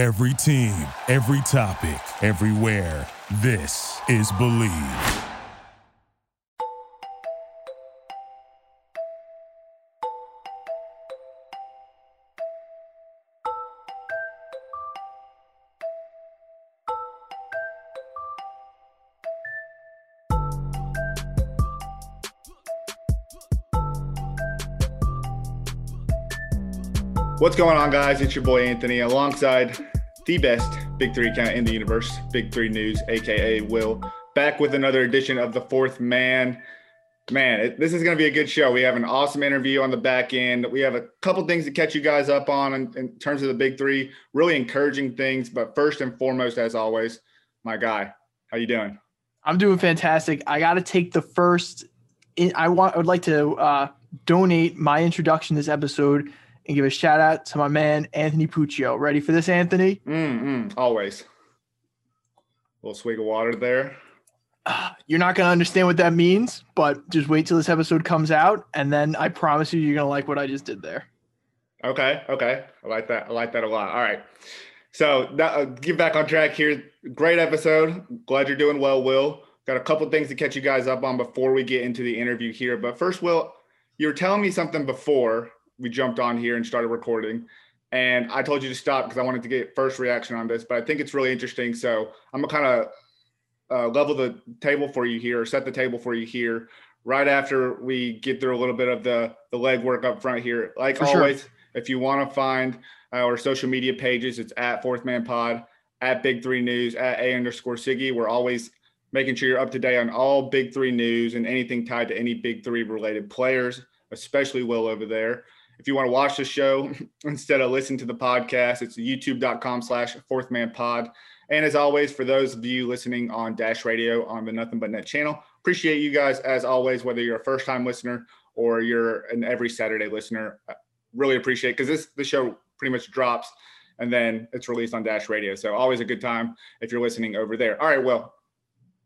Every team, every topic, everywhere. This is Believe. What's going on, guys? It's your boy Anthony alongside the best Big Three account in the universe, Big Three News, aka Will, back with another edition of the Fourth Man. Man, it, this is going to be a good show. We have an awesome interview on the back end. We have a couple things to catch you guys up on in, in terms of the Big Three, really encouraging things. But first and foremost, as always, my guy, how you doing? I'm doing fantastic. I got to take the first. I want. I would like to uh, donate my introduction this episode and give a shout out to my man Anthony Puccio. Ready for this, Anthony? Mm-mm, always. A little swig of water there. Uh, you're not going to understand what that means, but just wait till this episode comes out, and then I promise you, you're going to like what I just did there. Okay, okay, I like that. I like that a lot. All right, so that, uh, get back on track here. Great episode. Glad you're doing well, Will. Got a couple things to catch you guys up on before we get into the interview here. But first, Will, you were telling me something before we jumped on here and started recording. And I told you to stop because I wanted to get first reaction on this, but I think it's really interesting. So I'm gonna kind of uh, level the table for you here, or set the table for you here, right after we get through a little bit of the the leg work up front here. Like for always, sure. if you want to find our social media pages, it's at Fourth Man Pod, at Big Three News, at A underscore Siggy. We're always making sure you're up to date on all Big Three news and anything tied to any Big Three related players, especially Will over there. If you want to watch the show instead of listen to the podcast, it's youtube.com slash fourth man pod. And as always, for those of you listening on Dash Radio on the Nothing But Net channel, appreciate you guys as always, whether you're a first time listener or you're an every Saturday listener. Uh, really appreciate because this the show pretty much drops and then it's released on Dash Radio. So always a good time if you're listening over there. All right, well,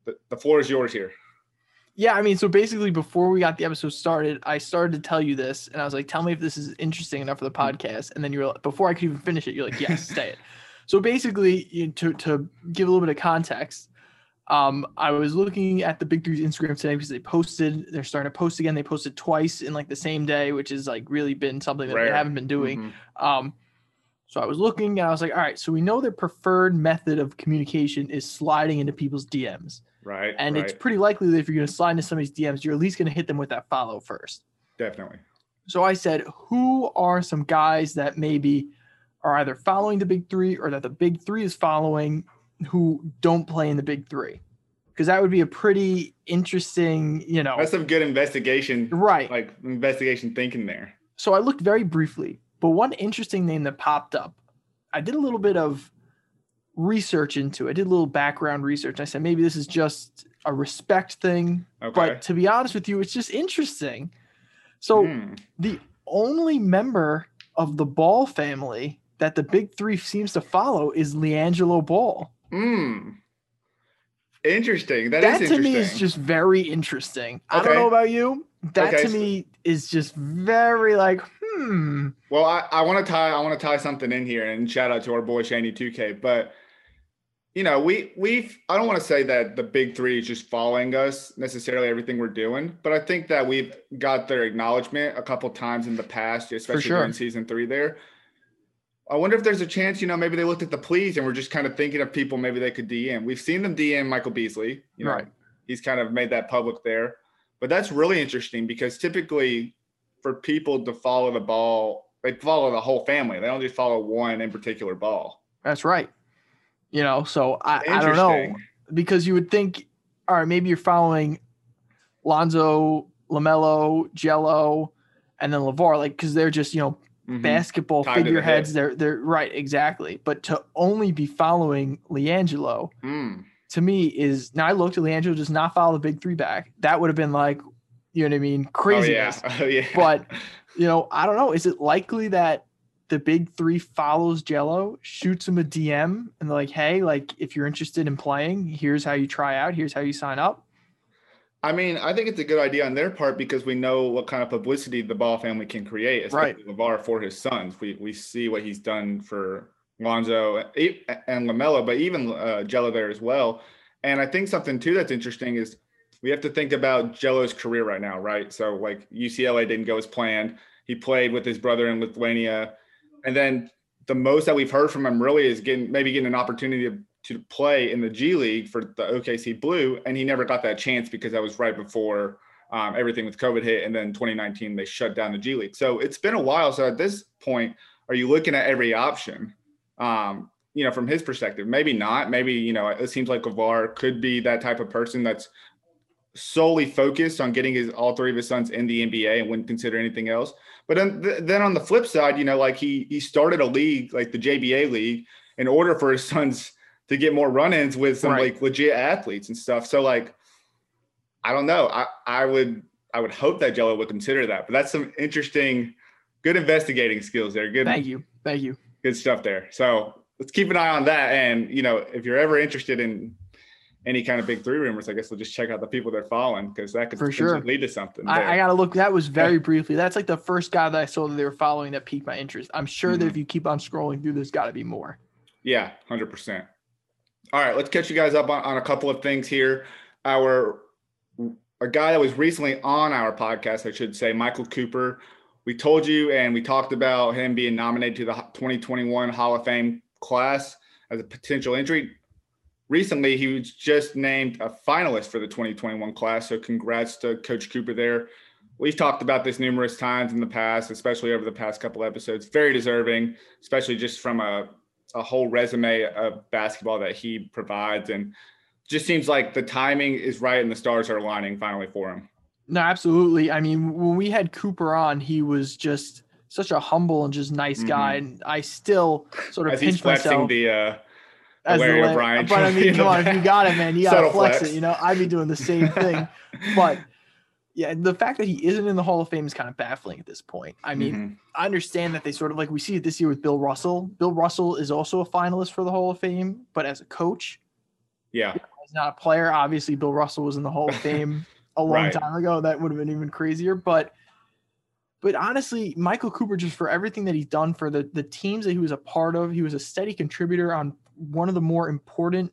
the, the floor is yours here. Yeah, I mean, so basically, before we got the episode started, I started to tell you this, and I was like, "Tell me if this is interesting enough for the podcast." And then you were like, before I could even finish it, you're like, "Yes, say it." So basically, you know, to to give a little bit of context, um, I was looking at the Big Three's Instagram today because they posted. They're starting to post again. They posted twice in like the same day, which has like really been something that Rare. they haven't been doing. Mm-hmm. Um, so I was looking, and I was like, "All right." So we know their preferred method of communication is sliding into people's DMs. Right. And right. it's pretty likely that if you're going to slide into somebody's DMs, you're at least going to hit them with that follow first. Definitely. So I said, who are some guys that maybe are either following the big three or that the big three is following who don't play in the big three? Because that would be a pretty interesting, you know. That's some good investigation. Right. Like investigation thinking there. So I looked very briefly, but one interesting name that popped up, I did a little bit of research into it. I did a little background research. I said maybe this is just a respect thing. Okay. But to be honest with you, it's just interesting. So mm. the only member of the Ball family that the big three seems to follow is LiAngelo Ball. Hmm. Interesting. That, that to me is just very interesting. Okay. I don't know about you. That okay. to me is just very like, hmm. Well, I, I want to tie I want to tie something in here and shout out to our boy Shiny 2K. But you know, we we've I don't want to say that the big three is just following us necessarily everything we're doing, but I think that we've got their acknowledgement a couple times in the past, especially sure. during season three there. I wonder if there's a chance, you know, maybe they looked at the pleas and we're just kind of thinking of people maybe they could DM. We've seen them DM Michael Beasley, you know, right. he's kind of made that public there. But that's really interesting because typically for people to follow the ball, they follow the whole family. They don't just follow one in particular ball. That's right. You know, so I, I don't know because you would think, all right, maybe you're following Lonzo, LaMelo, Gelo, and then LaVar, like because they're just you know mm-hmm. basketball Tied figureheads. The they're they're right exactly, but to only be following LiAngelo. Mm. To me, is now I looked at LiAngelo does not follow the big three back. That would have been like, you know what I mean, craziness. Oh, yeah. Oh, yeah. But you know, I don't know. Is it likely that the big three follows Gelo, shoots him a DM, and they're like, "Hey, like if you're interested in playing, here's how you try out. Here's how you sign up." I mean, I think it's a good idea on their part because we know what kind of publicity the Ball family can create, especially right. LaVar for his sons. We we see what he's done for Lonzo and LaMelo, but even uh, Gelo there as well. And I think something too that's interesting is we have to think about Gelo's career right now, right? So like UCLA didn't go as planned. He played with his brother in Lithuania, and then the most that we've heard from him really is getting maybe getting an opportunity to, to play in the G League for the OKC Blue, and he never got that chance because that was right before um, everything with COVID hit, and then 2019 they shut down the G League. So it's been a while. So at this point, are you looking at every option? Um, you know, from his perspective, maybe not. Maybe you know, it seems like LaVar could be that type of person that's solely focused on getting his all three of his sons in the NBA and wouldn't consider anything else. But then, then on the flip side, you know, like he he started a league like the JBA league in order for his sons to get more run-ins with some right. like legit athletes and stuff. So like, I don't know. I I would I would hope that Gelo would consider that. But that's some interesting, good investigating skills there. Good. Thank you. Thank you. Good stuff there. So let's keep an eye on that. And you know, if you're ever interested in any kind of big three rumors, I guess we'll just check out the people they're following because that could for sure lead to something. I, I, gotta look. That was very briefly. That's like the first guy that I saw that they were following that piqued my interest. I'm sure mm-hmm. that if you keep on scrolling through, there's got to be more. Yeah, hundred percent. All right, let's catch you guys up on, on a couple of things here. Our a guy that was recently on our podcast, I should say, Michael Cooper. We told you and we talked about him being nominated to the 2021 Hall of Fame class as a potential entry recently he was just named a finalist for the 2021 class. So congrats to Coach Cooper there. We've talked about this numerous times in the past, especially over the past couple episodes. Very deserving, especially just from a, a whole resume of basketball that he provides. And just seems like the timing is right and the stars are aligning finally for him. No, absolutely. I mean, when we had Cooper on, he was just such a humble and just nice guy. Mm-hmm. And I still sort of As pinch myself. the uh, as Larry the O'Brien. But I mean, come on, if you got it, man, you gotta flex, flex, it. You know, I'd be doing the same thing. but yeah, the fact that he isn't in the Hall of Fame is kind of baffling at this point. I mean, mm-hmm. I understand that they sort of like we see it this year with Bill Russell. Bill Russell is also a finalist for the Hall of Fame, but as a coach, yeah, as not a player. Obviously, Bill Russell was in the Hall of Fame a long right. time ago. That would have been even crazier. But but honestly, Michael Cooper, just for everything that he's done for the the teams that he was a part of, he was a steady contributor on one of the more important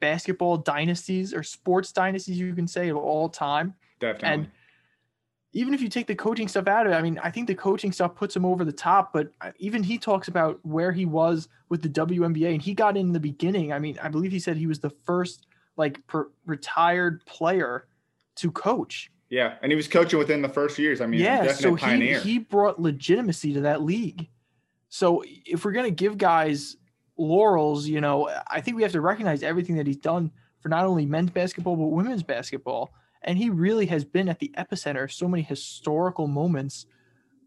basketball dynasties or sports dynasties you can say of all time. Definitely. And even if you take the coaching stuff out of it, I mean, I think the coaching stuff puts him over the top. But uh, even he talks about where he was with the WNBA, and he got in the beginning. I mean, I believe he said he was the first like per- retired player to coach. Yeah, and he was coaching within the first years. I mean, yeah, so he he brought legitimacy to that league. So if we're gonna give guys laurels, you know, I think we have to recognize everything that he's done for not only men's basketball but women's basketball. And he really has been at the epicenter of so many historical moments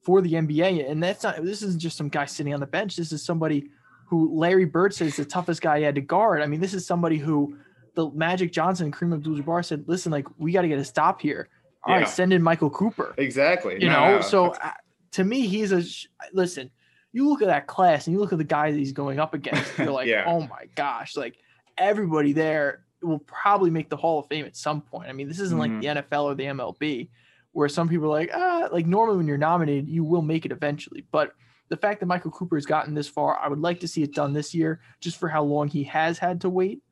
for the NBA. And that's not this isn't just some guy sitting on the bench. This is somebody who Larry Bird says the toughest guy he had to guard. I mean, this is somebody who the Magic Johnson and Kareem Abdul-Jabbar said, "Listen, like we got to get a stop here. All yeah. right, send in Michael Cooper." Exactly. You no, know, no, so uh, to me, he's a listen you look at that class and you look at the guys he's going up against, you're like, yeah. oh my gosh, like everybody there will probably make the Hall of Fame at some point. I mean, this isn't mm-hmm. like the NFL or the MLB where some people are like, ah, like normally when you're nominated, you will make it eventually. But the fact that Michael Cooper has gotten this far, I would like to see it done this year just for how long he has had to wait.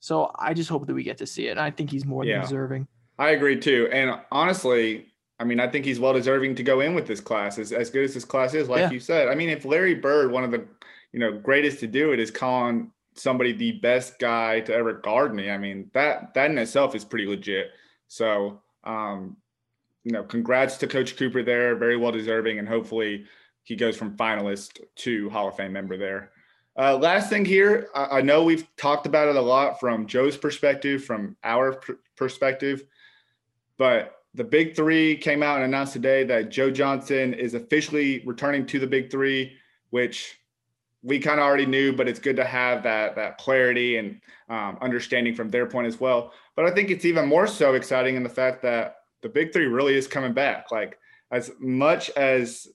So I just hope that we get to see it. And I think he's more yeah. than deserving. I agree too. And honestly, I mean, I think he's well deserving to go in with this class. As, as good as this class is, like yeah. you said. I mean, if Larry Bird, one of the you know greatest to do it, is calling somebody the best guy to ever guard me, I mean that that in itself is pretty legit. So, um, you know, congrats to Coach Cooper there, very well deserving, and hopefully he goes from finalist to Hall of Fame member there. Uh, last thing here, I, I, know we've talked about it a lot from Joe's perspective, from our pr- perspective, but the big three came out and announced today that Joe Johnson is officially returning to the big three, which we kind of already knew, but it's good to have that that clarity and um, understanding from their point as well. But I think it's even more so exciting in the fact that the big three really is coming back. Like as much as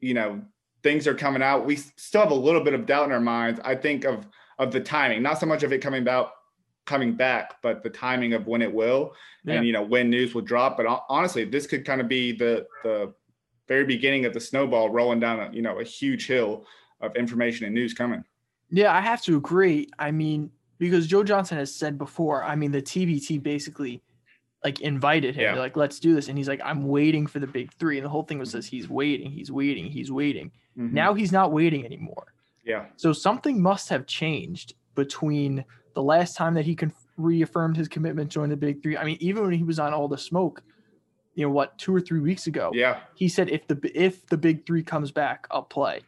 you know things are coming out, we still have a little bit of doubt in our minds. I think of of the timing, not so much of it coming about coming back, but the timing of when it will, yeah. and you know when news will drop. But honestly, this could kind of be the the very beginning of the snowball rolling down a you know a huge hill of information and news coming. Yeah, I have to agree. I mean, because Joe Johnson has said before, I mean, the TBT basically like invited him, Yeah. Like, let's do this. And he's like, I'm waiting for the big three. And the whole thing was says he's waiting, he's waiting, he's waiting. Mhm. Now he's not waiting anymore. yeah, So something must have changed between the last time that he con- reaffirmed his commitment to join the big three. I mean, even when he was on all the smoke, you know what, two or three weeks ago, yeah. he said if the if the big three comes back, I'll play.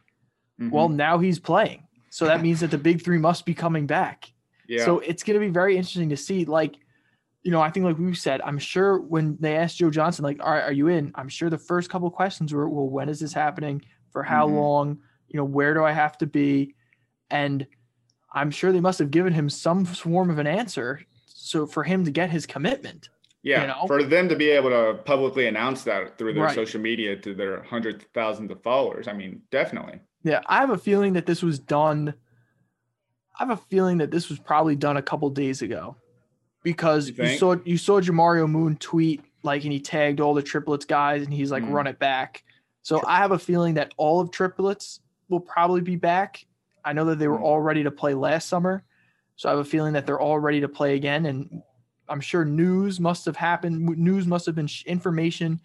Mhm. Well, now he's playing. So that means that the big three must be coming back. yeah, So it's going to be very interesting to see. Like, you know, I think like we've said, I'm sure when they asked Joe Johnson, like, all right, are you in? I'm sure the first couple questions were, well, when is this happening? For how Mhm. long? You know, where do I have to be? And I'm sure they must have given him some form of an answer. So for him to get his commitment. yeah. you know? For them to be able to publicly announce that through their Right. social media to their hundreds of thousands of followers, I mean, definitely. Yeah, I have a feeling that this was done. I have a feeling that this was probably done a couple days ago, because You you, saw you saw Jamario Moon tweet like, and he tagged all the triplets guys, and he's like, Mhm. run it back. So I have a feeling that all of triplets will probably be back. I know that they were Mhm. all ready to play last summer, so I have a feeling that they're all ready to play again. And I'm sure news must have happened. News must have been sh- information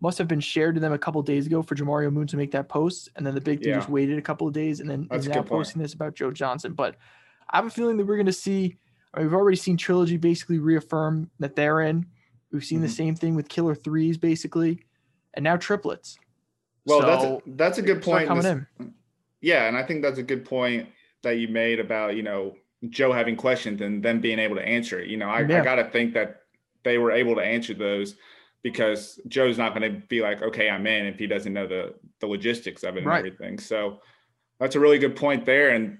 must have been shared to them a couple days ago for Jamario Moon to make that post, and then the big Yeah. just waited a couple of days and then is now posting this about Joe Johnson. But I have a feeling that we're going to see. I mean, we've already seen Trilogy basically reaffirm that they're in. We've seen the Mhm. same thing with Killer Threes basically, and now triplets. Well, that's a, that's a good point. coming This- in. Yeah, and I think that's a good point that you made about you know Joe having questions and them being able to answer it. You know, I, I got to think that they were able to answer those because Joe's not going to be like, okay, I'm in if he doesn't know the the logistics of it and Right. everything. So that's a really good point there, and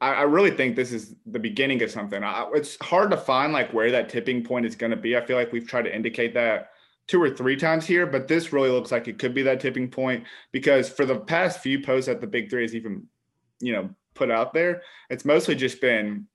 I, I really think this is the beginning of something. I, it's hard to find like where that tipping point is going to be. I feel like we've tried to indicate that two or three times here, but this really looks like it could be that tipping point because for the past few posts that the big three has even, you know, put out there, it's mostly just been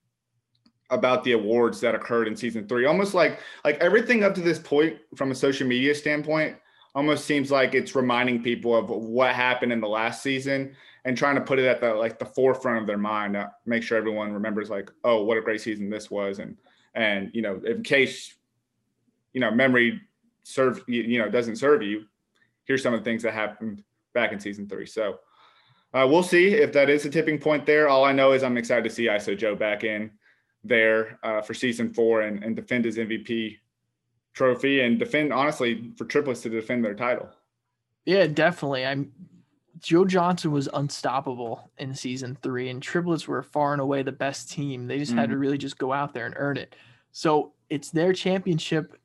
about the awards that occurred in season three. Almost like like everything up to this point from a social media standpoint almost seems like it's reminding people of what happened in the last season and trying to put it at the like the forefront of their mind to make sure everyone remembers like, oh, what a great season this was and and you know, in case you know, memory serves you, you know, doesn't serve you, here's some of the things that happened back in season three. So uh, we'll see if that is a tipping point there. All I know is I'm excited to see ISO Joe back in there uh, for season four and, and defend his MVP trophy and defend honestly for triplets to defend their title. Yeah, definitely. I'm Joe Johnson was unstoppable in season three, and triplets were far and away the best team. They just had to really just go out there and earn it. So it's their championship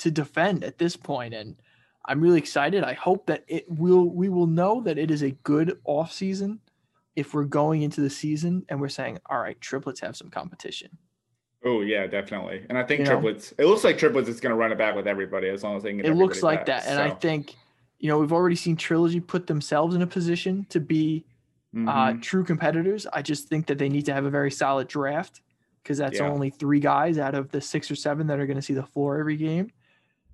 to defend at this point, and I'm really excited. I hope that it will we will know that it is a good off season if we're going into the season and we're saying, all right, triplets have some competition. Oh yeah, definitely. And I think You know? triplets. It looks like triplets is going to run it back with everybody as long as they can. Get it looks like back. that, and I think you know we've already seen Trilogy put themselves in a position to be uh, mhm. true competitors. I just think that they need to have a very solid draft because that's Yeah. only three guys out of the six or seven that are going to see the floor every game.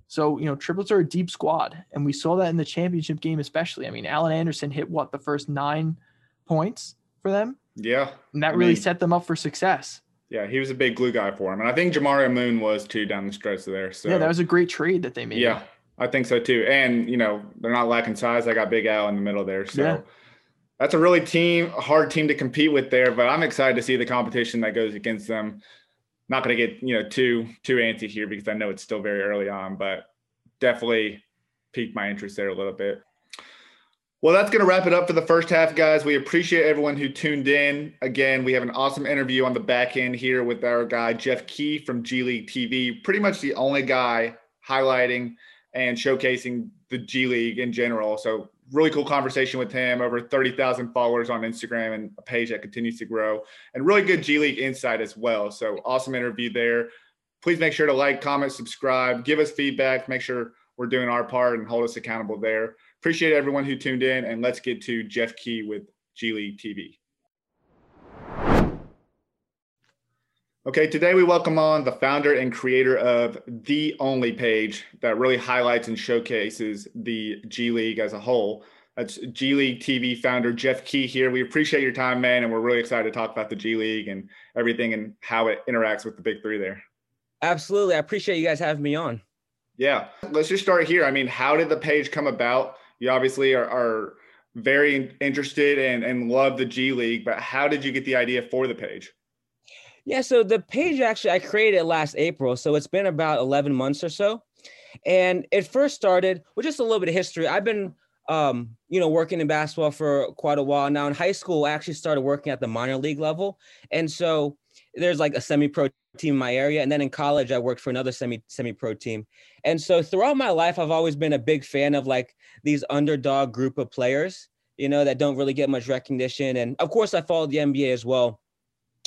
So, you know, triplets are a deep squad. And we saw that in the championship game, especially. I mean, Allen Anderson hit what the first nine points for them, yeah, and that I really mean- set them up for success. yeah, he was a big glue guy for him, and I think Jamario Moon was too down the stretch there. So yeah, that was a great trade that they made. Yeah, I think so too. And you know, they're not lacking size. I got Big Al in the middle there, so Yeah. that's a really team a hard team to compete with there. But I'm excited to see the competition that goes against them. Not going to get you know too too antsy here because I know it's still very early on, but definitely piqued my interest there a little bit. Well, that's going to wrap it up for the first half, guys. We appreciate everyone who tuned in. Again, we have an awesome interview on the back end here with our guy, Jeff Kee from G League TV. Pretty much the only guy highlighting and showcasing the G League in general. So, really cool conversation with him. Over 30,000 followers on Instagram and a page that continues to grow, and really good G League insight as well. So, awesome interview there. Please make sure to like, comment, subscribe, give us feedback, make sure we're doing our part and hold us accountable there. Appreciate everyone who tuned in, and let's get to Jeff Kee with G League TV. Okay, today we welcome on the founder and creator of the only page that really highlights and showcases the G League as a whole. That's G League TV founder Jeff Kee here. We appreciate your time, man, and we're really excited to talk about the G League and everything and how it interacts with the Big Three there. Absolutely, I appreciate you guys having me on. Yeah, let's just start here. I mean, how did the page come about? You obviously are, are very interested and, and love the G League, but how did you get the idea for the page? Yeah, so the page actually I created last April, so it's been about 11 months or so. And it first started with just a little bit of history. I've been um, you know, working in basketball for quite a while now. In high school, I actually started working at the minor league level. And so there's like a semi-pro team in my area. And then in college, I worked for another semi semi-pro team. And so throughout my life, I've always been a big fan of like these underdog group of players, you know, that don't really get much recognition. And of course, I followed the NBA as well.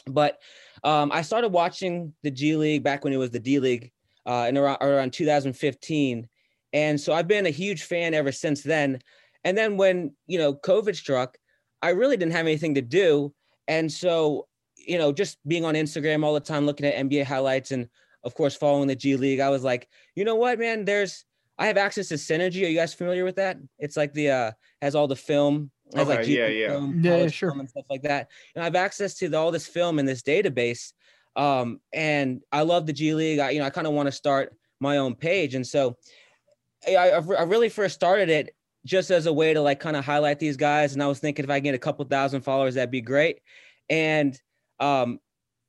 But um, I started watching the G League back when it was the D League uh, in around, around 2015. And so I've been a huge fan ever since then. And then when, you know, COVID struck, I really didn't have anything to do. And so, you know, just being on Instagram all the time, looking at NBA highlights and of course following the G League, I was like, you know what, man, there's I have access to Synergy. Are you guys familiar with that? It's like the uh has all the film, has okay, like G yeah, yeah. Film, yeah, sure. and stuff like that. And I have access to the, all this film in this database. Um, and I love the G League. I, you know, I kind of want to start my own page. And so I, I really first started it just as a way to like kind of highlight these guys. And I was thinking if I get a couple thousand followers, that'd be great. And um,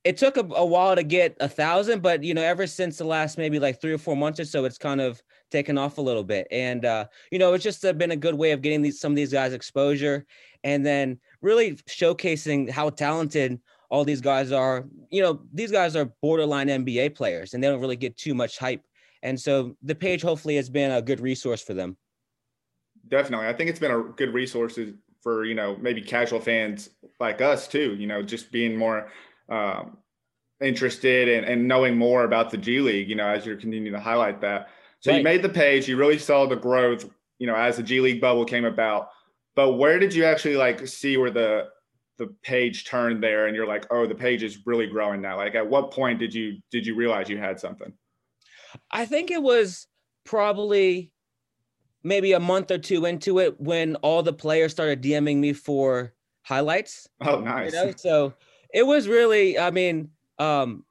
it took a, a, while to get a thousand, but you know, ever since the last maybe like three or four months or so, it's kind of taken off a little bit. And uh, you know, it's just uh, been a good way of getting these some of these guys exposure, and then really showcasing how talented all these guys are. You know, these guys are borderline NBA players, and they don't really get too much hype and so the page hopefully has been a good resource for them. Definitely. I think it's been a good resource for, you know, maybe casual fans like us too, you know, just being more um, interested and, and knowing more about the G League, you know, as you're continuing to highlight that. So right. you made the page, you really saw the growth, you know, as the G League bubble came about. But where did you actually like see where the the page turned there and you're like, oh, the page is really growing now? Like at what point did you did you realize you had something? I think it was probably maybe a month or two into it when all the players started DMing me for highlights. Oh, nice. You know? So it was really, I mean, um,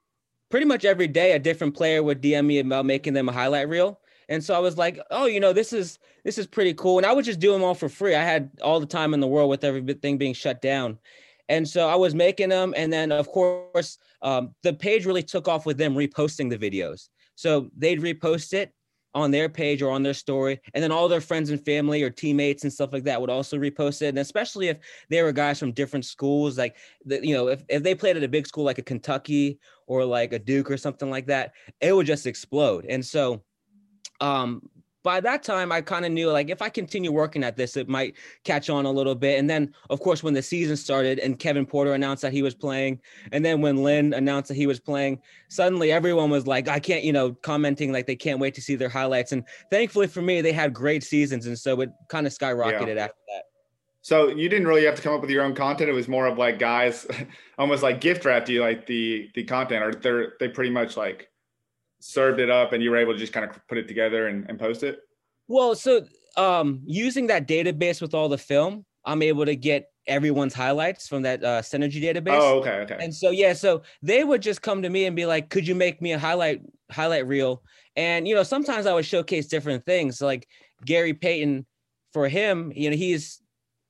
pretty much every day a different player would DM me about making them a highlight reel. And so I was like, oh, you know, this is this is pretty cool. And I would just do them all for free. I had all the time in the world with everything being shut down. And so I was making them. And then, of course, um, the page really took off with them reposting the videos. So they'd repost it on their page or on their story and then all their friends and family or teammates and stuff like that would also repost it and especially if they were guys from different schools like the, you know if, if they played at a big school like a kentucky or like a duke or something like that it would just explode and so um by that time I kind of knew like if I continue working at this, it might catch on a little bit. And then of course when the season started and Kevin Porter announced that he was playing, and then when Lin announced that he was playing, suddenly everyone was like, I can't, you know, commenting like they can't wait to see their highlights. And thankfully for me, they had great seasons, and so it kind of skyrocketed yeah. after that. So you didn't really have to come up with your own content. It was more of like guys, almost like gift wrapped you like the the content, or they're they pretty much like served it up and you were able to just kind of put it together and, and post it? Well, so um, using that database with all the film, I'm able to get everyone's highlights from that uh, Synergy database. Oh, okay, okay. And so yeah, so they would just come to me and be like, "Could you make me a highlight highlight reel?" And you know, sometimes I would showcase different things. Like Gary Payton, for him, you know, he's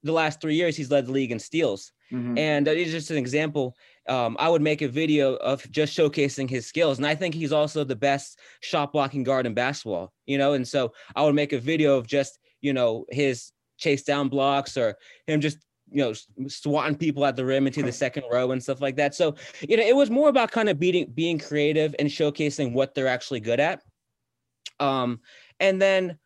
the last three years he's led the league in steals, mm-hmm. and uh, it's just an example um, I would make a video of just showcasing his skills. And I think he's also the best shot blocking guard in basketball, you know? And so I would make a video of just, you know, his chase down blocks or him just, you know, swatting people at the rim into the second row and stuff like that. So, you know, it was more about kind of being, being creative and showcasing what they're actually good at. Um, and then,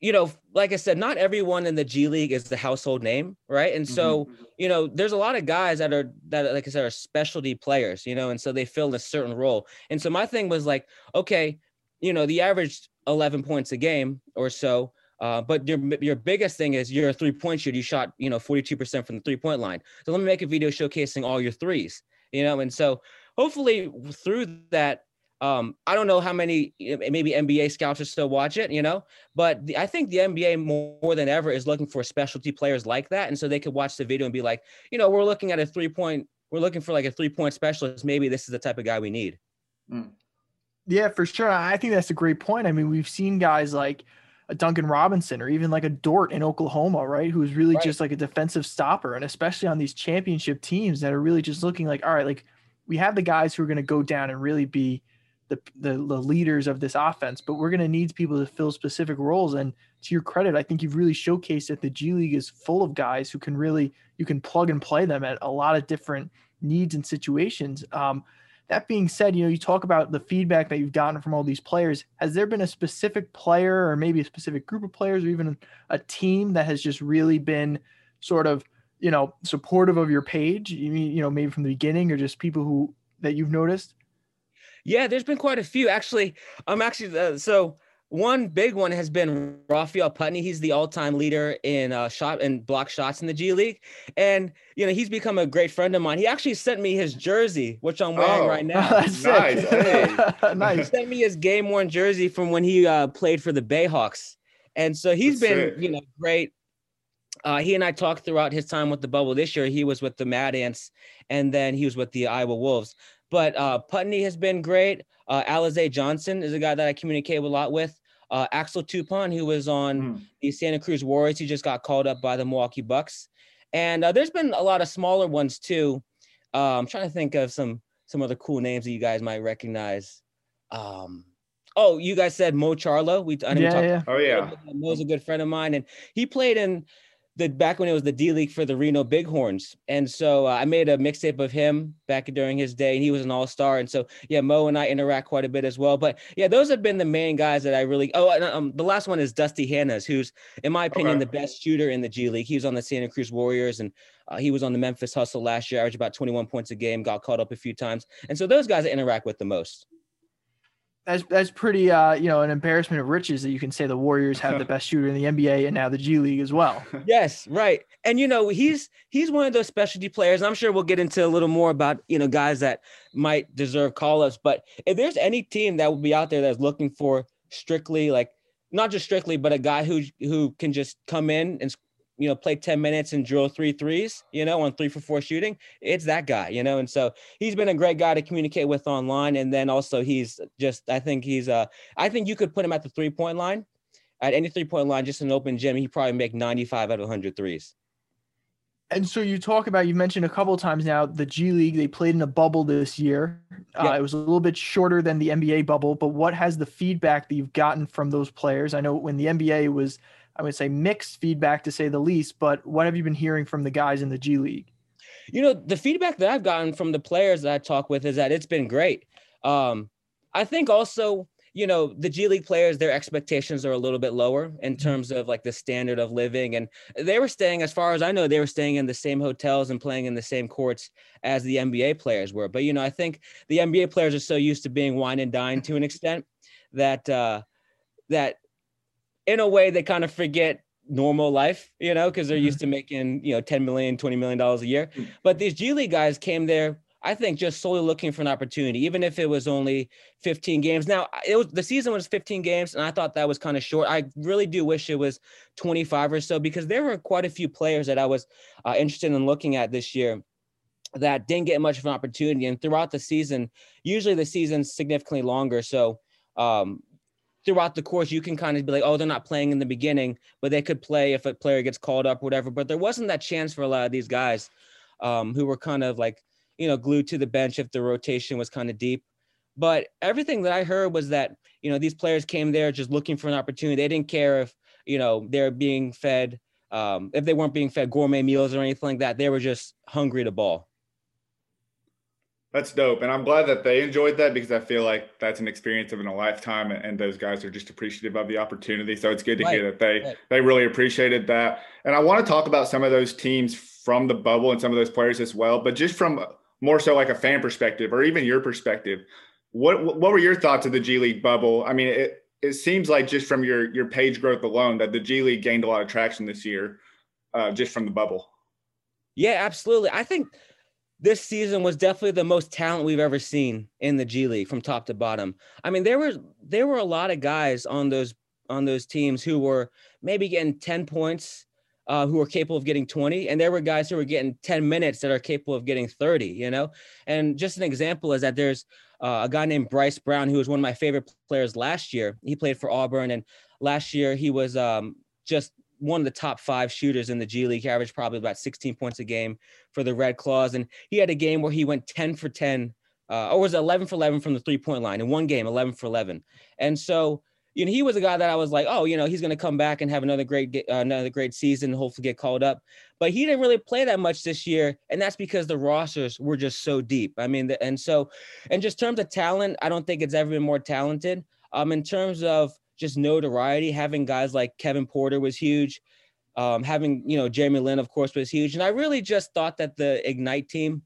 you know, like I said, not everyone in the G League is the household name, right? And so, mm-hmm. you know, there's a lot of guys that are that, like I said, are specialty players, you know, and so they fill a certain role. And so my thing was like, okay, you know, the average 11 points a game or so, uh, but your your biggest thing is you're a three point shooter. You shot, you know, 42% from the three point line. So let me make a video showcasing all your threes, you know, and so hopefully through that Um, I don't know how many maybe NBA scouts are still watch it, you know, but the, I think the NBA more, more than ever is looking for specialty players like that, and so they could watch the video and be like, you know, we're looking at a three point, we're looking for like a three point specialist. Maybe this is the type of guy we need. Mm. Yeah, for sure. I think that's a great point. I mean, we've seen guys like a Duncan Robinson or even like a Dort in Oklahoma, right? Who's really Right. just like a defensive stopper. And especially on these championship teams that are really just looking like, all right, like we have the guys who are going to go down and really be the, the, the leaders of this offense, but we're going to need people to fill specific roles. And to your credit, I think you've really showcased that the G League is full of guys who can really, you can plug and play them at a lot of different needs and situations. Um, that being said, you know, you talk about the feedback that you've gotten from all these players. Has there been a specific player or maybe a specific group of players or even a team that has just really been sort of, you know, supportive of your page? You mean, you know, maybe from the beginning or just people who that you've noticed? Yeah, there's been quite a few actually. I'm actually uh, so one big one has been Raphael Putney. He's the all-time leader in uh, shot and block shots in the G League, and you know he's become a great friend of mine. He actually sent me his jersey, which I'm wearing Oh. right now. That's Nice. sick. Hey. He sent me his game worn jersey from when he uh, played for the Bayhawks, and so he's That's been sick. you know great. Uh, he and I talked throughout his time with the bubble this year. He was with the Mad Ants, and then he was with the Iowa Wolves. But uh, Putney has been great. Uh, Alize Johnson is a guy that I communicate a lot with. Uh, Axel Toupane, who was on Mm. the Santa Cruz Warriors, he just got called up by the Milwaukee Bucks. And uh, there's been a lot of smaller ones too. Uh, I'm trying to think of some some other cool names that you guys might recognize. Um, oh, you guys said Mo Charlo. We I know we Yeah, talked yeah. Oh yeah. Mo's a good friend of mine, and he played in the back when it was the D League for the Reno Bighorns, and so uh, I made a mixtape of him back during his day, and he was an All Star, and so yeah, Mo and I interact quite a bit as well. But yeah, those have been the main guys that I really. Oh, and um, the last one is Dusty Hannahs, who's in my opinion Okay. the best shooter in the G League. He was on the Santa Cruz Warriors, and uh, he was on the Memphis Hustle last year, averaged about 21 points a game, got caught up a few times, and so those guys I interact with the most. That's that's pretty uh, you know, an embarrassment of riches that you can say the Warriors have the best shooter in the NBA and now the G League as well. Yes, right. And you know, he's he's one of those specialty players. I'm sure we'll get into a little more about, you know, guys that might deserve call-ups, but if there's any team that will be out there that's looking for strictly like not just strictly, but a guy who who can just come in and you know, play 10 minutes and drill three threes, you know, on three for four shooting, it's that guy, you know. And so he's been a great guy to communicate with online. And then also he's just, I think he's uh I think you could put him at the three-point line at any three point line, just an open gym, he probably make 95 out of 100 threes. And so you talk about you mentioned a couple of times now the G League they played in a bubble this year. Uh, It was a little bit shorter than the NBA bubble, but what has the feedback that you've gotten from those players? I know when the NBA was, I would say mixed feedback to say the least, but what have you been hearing from the guys in the G League? You know, the feedback that I've gotten from the players that I talk with is that it's been great. Um, I think also, you know, the G League players, their expectations are a little bit lower in terms of like the standard of living. And they were staying, as far as I know, they were staying in the same hotels and playing in the same courts as the NBA players were. But, you know, I think the NBA players are so used to being wine and dine to an extent that, uh, that in a way they kind of forget normal life, you know, because they're used to making, you know, 10 million, 20 million dollars a year. But these G League guys came there, I think, just solely looking for an opportunity, even if it was only 15 games. Now, it was the season was 15 games, and I thought that was kind of short. I really do wish it was 25 or so because there were quite a few players that I was uh, interested in looking at this year that didn't get much of an opportunity. And throughout the season, usually the season's significantly longer. So, um, throughout the course, you can kind of be like, oh, they're not playing in the beginning, but they could play if a player gets called up, whatever. But there wasn't that chance for a lot of these guys um, who were kind of like, you know, glued to the bench if the rotation was kind of deep. But everything that I heard was that, you know, these players came there just looking for an opportunity. They didn't care if, you know, they're being fed, um, if they weren't being fed gourmet meals or anything like that. They were just hungry to ball. That's dope. And I'm glad that they enjoyed that because I feel like that's an experience of in a lifetime and those guys are just appreciative of the opportunity. So it's good to Right, hear that they right. they really appreciated that. And I want to talk about some of those teams from the bubble and some of those players as well, but just from more so like a fan perspective or even your perspective. What what were your thoughts of the G League bubble? I mean, it it seems like just from your your page growth alone that the G League gained a lot of traction this year uh, just from the bubble. Yeah, absolutely. I think this season was definitely the most talent we've ever seen in the G League from top to bottom. I mean, there were there were a lot of guys on those on those teams who were maybe getting 10 points, uh, who were capable of getting 20, and there were guys who were getting 10 minutes that are capable of getting 30, you know? And just an example is that there's uh, a guy named Bryce Brown, who was one of my favorite players last year. He played for Auburn, and last year he was um, just one of the top five shooters in the G League. Averaged probably about 16 points a game for the Red Claws. And he had a game where he went 10 for 10, uh, or was 11 for 11 from the three point line in one game, 11 for 11. And so, you know, he was a guy that I was like, oh, you know, he's going to come back and have another great, uh, another great season, hopefully get called up. But he didn't really play that much this year, and that's because the rosters were just so deep. I mean, the, and so, and just terms of talent, I don't think it's ever been more talented. Um, in terms of just notoriety. Having guys like Kevin Porter was huge. Um, having you know Jeremy Lin, of course, was huge. And I really just thought that the Ignite team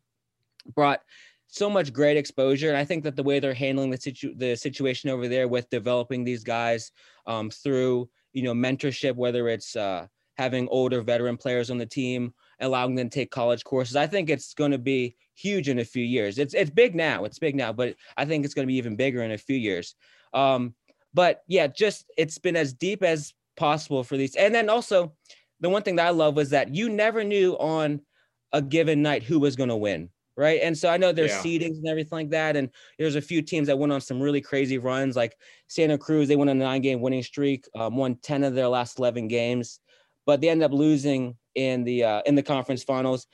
brought so much great exposure. And I think that the way they're handling the situ- the situation over there with developing these guys um, through you know mentorship, whether it's uh, having older veteran players on the team, allowing them to take college courses, I think it's going to be huge in a few years. It's it's big now. It's big now, but I think it's going to be even bigger in a few years. Um, but yeah, just it's been as deep as possible for these. And then also, the one thing that I love was that you never knew on a given night who was going to win, right? And so I know there's yeah. seedings and everything like that. And there's a few teams that went on some really crazy runs, like Santa Cruz. They went on a nine-game winning streak, um, won ten of their last eleven games, but they ended up losing in the uh, in the conference finals.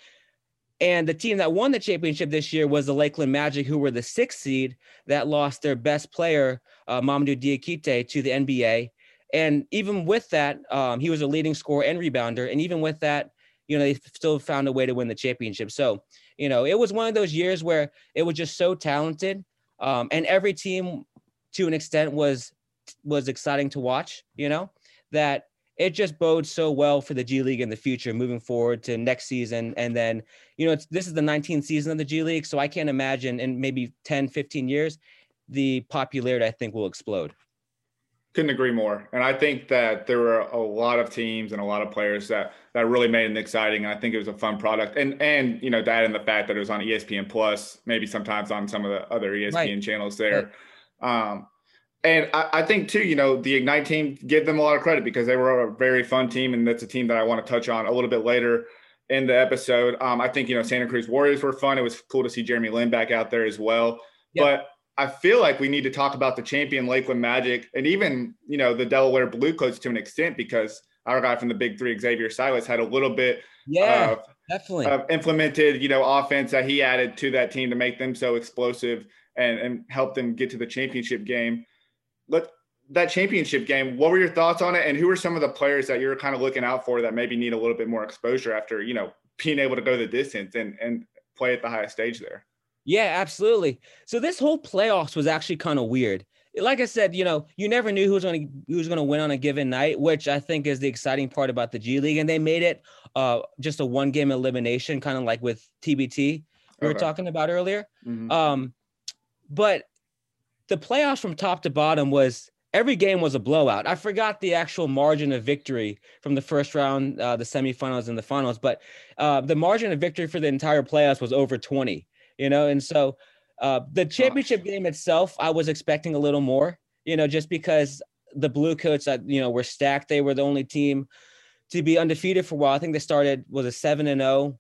And the team that won the championship this year was the Lakeland Magic, who were the sixth seed that lost their best player, uh, Mamadou Diakite, to the NBA. And even with that, um, he was a leading scorer and rebounder. And even with that, you know, they still found a way to win the championship. So, you know, it was one of those years where it was just so talented. Um, and every team to an extent was was exciting to watch, you know, that it just bodes so well for the G League in the future, moving forward to next season. And then, you know, it's, this is the 19th season of the G League. So I can't imagine in maybe 10, 15 years, the popularity I think will explode. Couldn't agree more. And I think that there were a lot of teams and a lot of players that that really made it exciting. And I think it was a fun product. And and you know, that and the fact that it was on ESPN Plus, maybe sometimes on some of the other ESPN right. channels there. Right. Um, and I, I, think too, you know, the Ignite team give them a lot of credit because they were a very fun team, and that's a team that I want to touch on a little bit later in the episode. Um, I think you know Santa Cruz Warriors were fun. It was cool to see Jeremy Lin back out there as well. But I feel like we need to talk about the champion Lakeland Magic and even you know the Delaware Blue Coats to an extent because our guy from the Big Three, Xavier Silas, had a little bit yeah, of, definitely of implemented you know offense that he added to that team to make them so explosive and and help them get to the championship game let that championship game, what were your thoughts on it? And who are some of the players that you're kind of looking out for that maybe need a little bit more exposure after, you know, being able to go the distance and, and play at the highest stage there? Yeah, absolutely. So this whole playoffs was actually kind of weird. Like I said, you know, you never knew who was going to who was going to win on a given night, which I think is the exciting part about the G League. And they made it uh, just a one game elimination, kind of like with TBT we okay. were talking about earlier. Mm-hmm. Um, but the playoffs from top to bottom was every game was a blowout. I forgot the actual margin of victory from the first round, uh, the semifinals, and the finals, but uh, the margin of victory for the entire playoffs was over 20, you know, and so uh, the championship game itself, I was expecting a little more, you know, just because the Blue Coats, uh, you know, were stacked. They were the only team to be undefeated for a while. I think they started was a seven and zero, oh,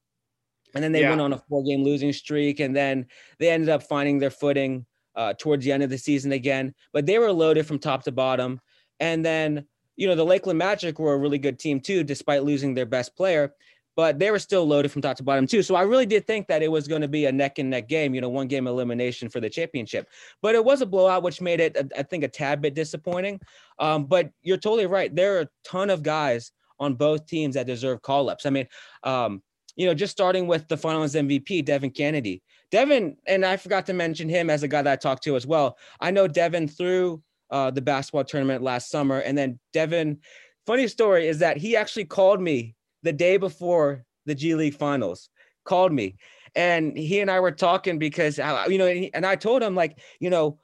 and then they yeah. went on a four game losing streak, and then they ended up finding their footing uh, towards the end of the season again. But they were loaded from top to bottom. And then, you know, the Lakeland Magic were a really good team too, despite losing their best player. But they were still loaded from top to bottom too. So I really did think that it was going to be a neck and neck game, you know, one game elimination for the championship. But it was a blowout, which made it, I think, a tad bit disappointing. Um, but you're totally right. There are a ton of guys on both teams that deserve call ups. I mean, um, you know, just starting with the finals MVP, Devin Cannady. Devin, and I forgot to mention him as a guy that I talked to as well. I know Devin through the basketball tournament last summer. And then Devin, funny story is that he actually called me the day before the G League finals, called me. And he and I were talking because, you know, and I told him, like, you know,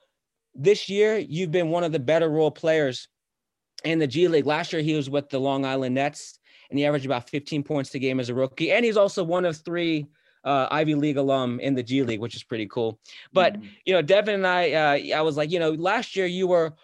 this year you've been one of the better role players in the G League. Last year he was with the Long Island Nets and he averaged about 15 points a game as a rookie. And he's also one of three uh, Ivy League alum in the G League, which is pretty cool. But Mhm. you know, Devin and I, uh, I was like, you know, last year you were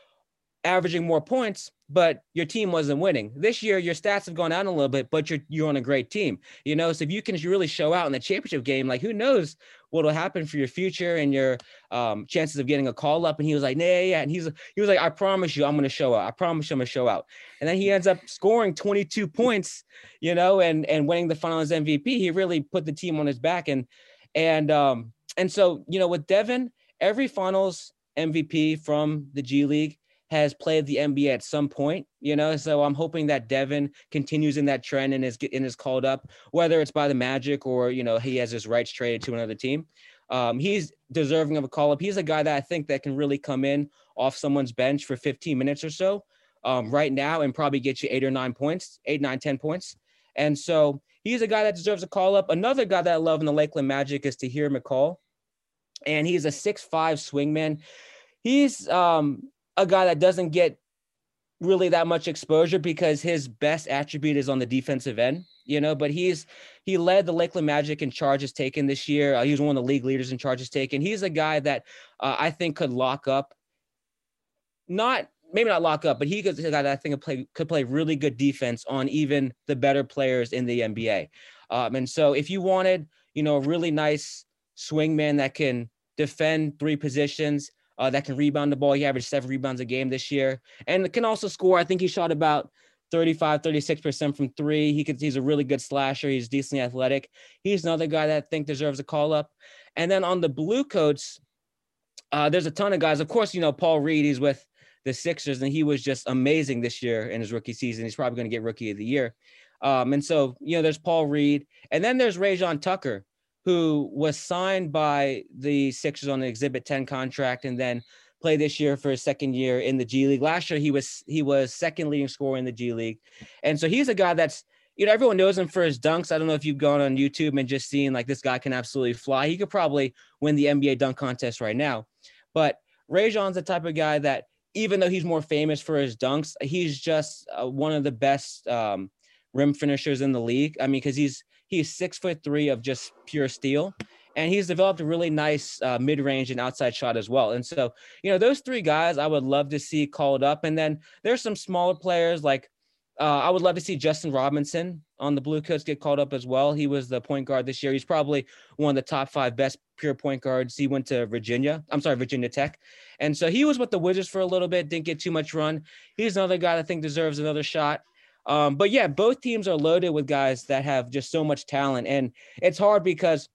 averaging more points, but your team wasn't winning. This year, your stats have gone down a little bit, but you're you're on a great team. You know, so if you can really show out in the championship game, like who knows what will happen for your future and your um, chances of getting a call up. And he was like, nah, yeah. And he's he was like, I promise you, I'm gonna show out. I promise you, I'm gonna show out. And then he ends up scoring 22 points, you know, and and winning the finals MVP. He really put the team on his back. And and um and so you know, with Devin, every finals MVP from the G League has played the NBA at some point, you know. So I'm hoping that Devin continues in that trend and is and is called up, whether it's by the Magic or you know he has his rights traded to another team. Um, he's deserving of a call up. He's a guy that I think that can really come in off someone's bench for 15 minutes or so um, right now and probably get you eight or nine points, eight, nine, ten points. And so he's a guy that deserves a call up. Another guy that I love in the Lakeland Magic is Tahjere McCall, and he's a six-five swingman. He's um, a guy that doesn't get really that much exposure because his best attribute is on the defensive end, you know. But he's he led the Lakeland Magic in charges taken this year. Uh, he was one of the league leaders in charges taken. He's a guy that uh, I think could lock up, not maybe not lock up, but he could a guy that I think could play could play really good defense on even the better players in the NBA. Um, and so if you wanted, you know, a really nice swingman that can defend three positions uh, that can rebound the ball. He averaged seven rebounds a game this year and can also score. I think he shot about 35, 36% from three. He could, he's a really good slasher. He's decently athletic. He's another guy that I think deserves a call up. And then on the blue coats, uh, there's a ton of guys. Of course, you know, Paul Reed, he's with the Sixers and he was just amazing this year in his rookie season. He's probably going to get rookie of the year. Um, and so, you know, there's Paul Reed and then there's Rayjon Tucker, who was signed by the Sixers on the Exhibit 10 contract and then played this year for his second year in the G League. Last year he was he was second leading scorer in the G League. And so he's a guy that's you know everyone knows him for his dunks. I don't know if you've gone on YouTube and just seen like this guy can absolutely fly. He could probably win the NBA dunk contest right now. But Rayjon's the type of guy that even though he's more famous for his dunks, he's just uh, one of the best um, rim finishers in the league. I mean, because he's he's six foot three of just pure steel, and he's developed a really nice uh, mid range and outside shot as well. And so, you know, those three guys I would love to see called up. And then there's some smaller players like uh, I would love to see Justin Robinson on the Blue Coats get called up as well. He was the point guard this year. He's probably one of the top five best pure point guards. He went to Virginia. I'm sorry, Virginia Tech. And so he was with the Wizards for a little bit, didn't get too much run. He's another guy I think deserves another shot. Um, but yeah, both teams are loaded with guys that have just so much talent. And it's hard because,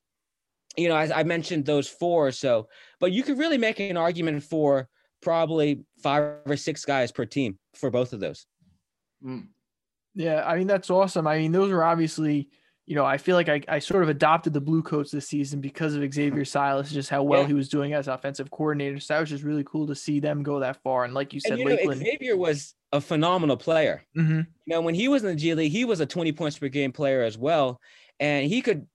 you know, as I mentioned those four or so, but you could really make an argument for probably five or six guys per team for both of those. Mm. Yeah, I mean that's awesome. I mean those are obviously, you know, I feel like I, I sort of adopted the blue coats this season because of Xavier Silas, just how well Yeah. he was doing as offensive coordinator. So that was just really cool to see them go that far. And like you said, And you know, Lakeland. Xavier was a phenomenal player. Mhm. You know, when he was in the G League, he was a 20 points per game player as well. And he could,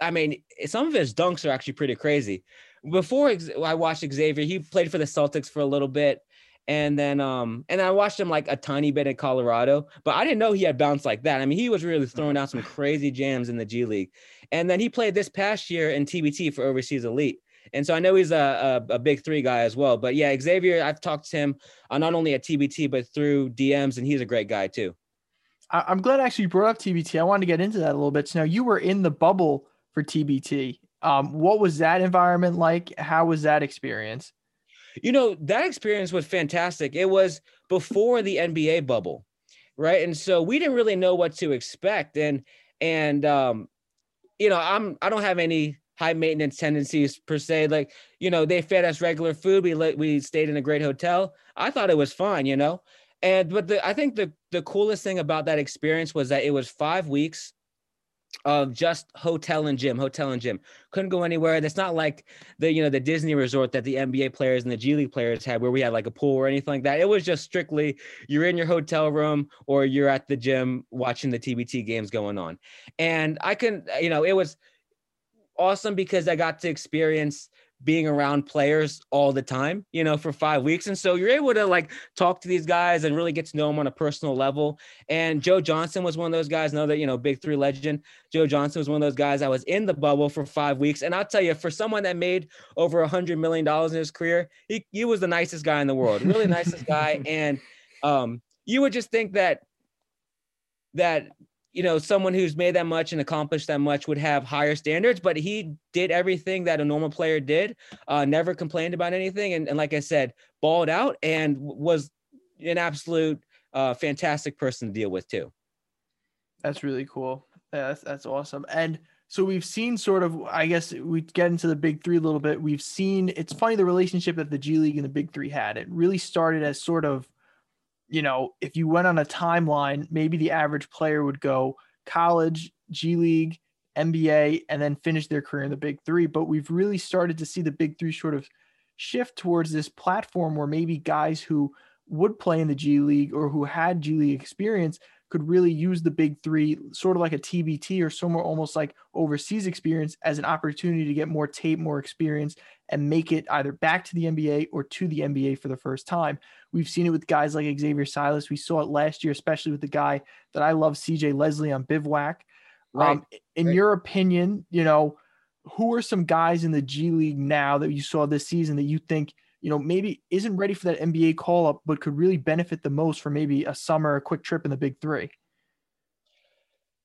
I mean, some of his dunks are actually pretty crazy. Before I watched Xavier, he played for the Celtics for a little bit. And then um, and I watched him like a tiny bit in Colorado, but I didn't know he had bounced like that. I mean, he was really throwing out some crazy jams in the G League. And then he played this past year in TBT for Overseas Elite. And so I know he's a, a, a big three guy as well. But yeah, Xavier, I've talked to him uh, not only at TBT, but through DMs, and he's a great guy too. I'm glad actually you brought up TBT. I wanted to get into that a little bit. So now you were in the bubble for TBT. Um, what was that environment like? How was that experience? You know, that experience was fantastic. It was before the NBA bubble, right? And so we didn't really know what to expect. And and um, you know, I'm I don't have any high maintenance tendencies per se. Like, you know, they fed us regular food. We let we stayed in a great hotel. I thought it was fine, you know. And but the I think the the coolest thing about that experience was that it was five weeks of just hotel and gym, hotel and gym. Couldn't go anywhere. That's not like the you know the Disney resort that the NBA players and the G League players had, where we had like a pool or anything like that. It was just strictly you're in your hotel room or you're at the gym watching the TBT games going on. And I can, you know, it was awesome because I got to experience being around players all the time, you know, for five weeks. And so you're able to like talk to these guys and really get to know them on a personal level. And Joe Johnson was one of those guys, another, you know, big three legend. Joe Johnson was one of those guys I was in the bubble for five weeks. And I'll tell you, for someone that made over a hundred million dollars in his career, he, he was the nicest guy in the world, really nicest guy. And um, you would just think that that you know someone who's made that much and accomplished that much would have higher standards but he did everything that a normal player did uh, never complained about anything and, and like i said balled out and was an absolute uh, fantastic person to deal with too. That's really cool. Yeah, that's, that's awesome. And so we've seen sort of i guess we get into the big three a little bit. We've seen it's funny the relationship that the g league and the big three had. It really started as sort of you know, if you went on a timeline, maybe the average player would go college, G League, NBA, and then finish their career in the big three. But we've really started to see the big three sort of shift towards this platform where maybe guys who would play in the G League or who had G League experience could really use the big three, sort of like a TBT or somewhere almost like overseas experience, as an opportunity to get more tape, more experience, and make it either back to the NBA or to the NBA for the first time. We've seen it with guys like Xavier Silas. We saw it last year, especially with the guy that I love, CJ Leslie on Bivouac. Right. Um, in right. your opinion, you know, who are some guys in the G League now that you saw this season that you think – you know, maybe isn't ready for that NBA call up, but could really benefit the most for maybe a summer, a quick trip in the big three?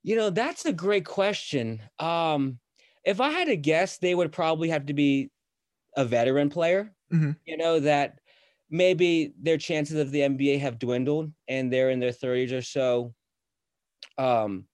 You know, that's a great question. Um, if I had to guess, they would probably have to be a veteran player, mm-hmm. you know, that maybe their chances of the NBA have dwindled and they're in their 30s or so. Um,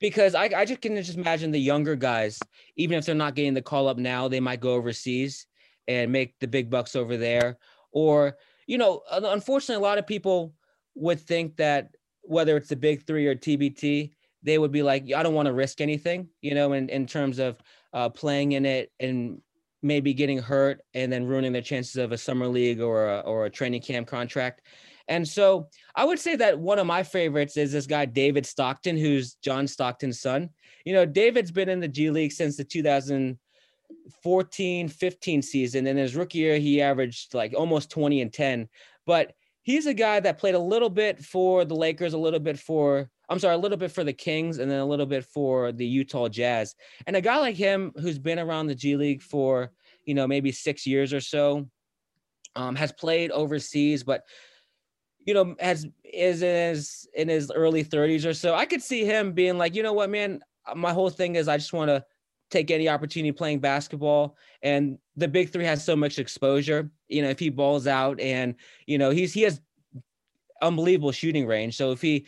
because I, I just can just imagine the younger guys, even if they're not getting the call up now, they might go overseas and make the big bucks over there. Or, you know, unfortunately, a lot of people would think that whether it's the big three or TBT, they would be like, I don't want to risk anything, you know, in, in terms of uh, playing in it and maybe getting hurt and then ruining their chances of a summer league or a, or a training camp contract. And so I would say that one of my favorites is this guy, David Stockton, who's John Stockton's son. You know, David's been in the G League since the 2000, 14, 15 season. And his rookie year, he averaged like almost 20 and 10. But he's a guy that played a little bit for the Lakers, a little bit for, I'm sorry, a little bit for the Kings, and then a little bit for the Utah Jazz. And a guy like him who's been around the G League for, you know, maybe six years or so, um, has played overseas, but you know, has is in his in his early 30s or so. I could see him being like, you know what, man, my whole thing is I just want to take any opportunity playing basketball. And the big three has so much exposure. You know, if he balls out and, you know, he's he has unbelievable shooting range. So if he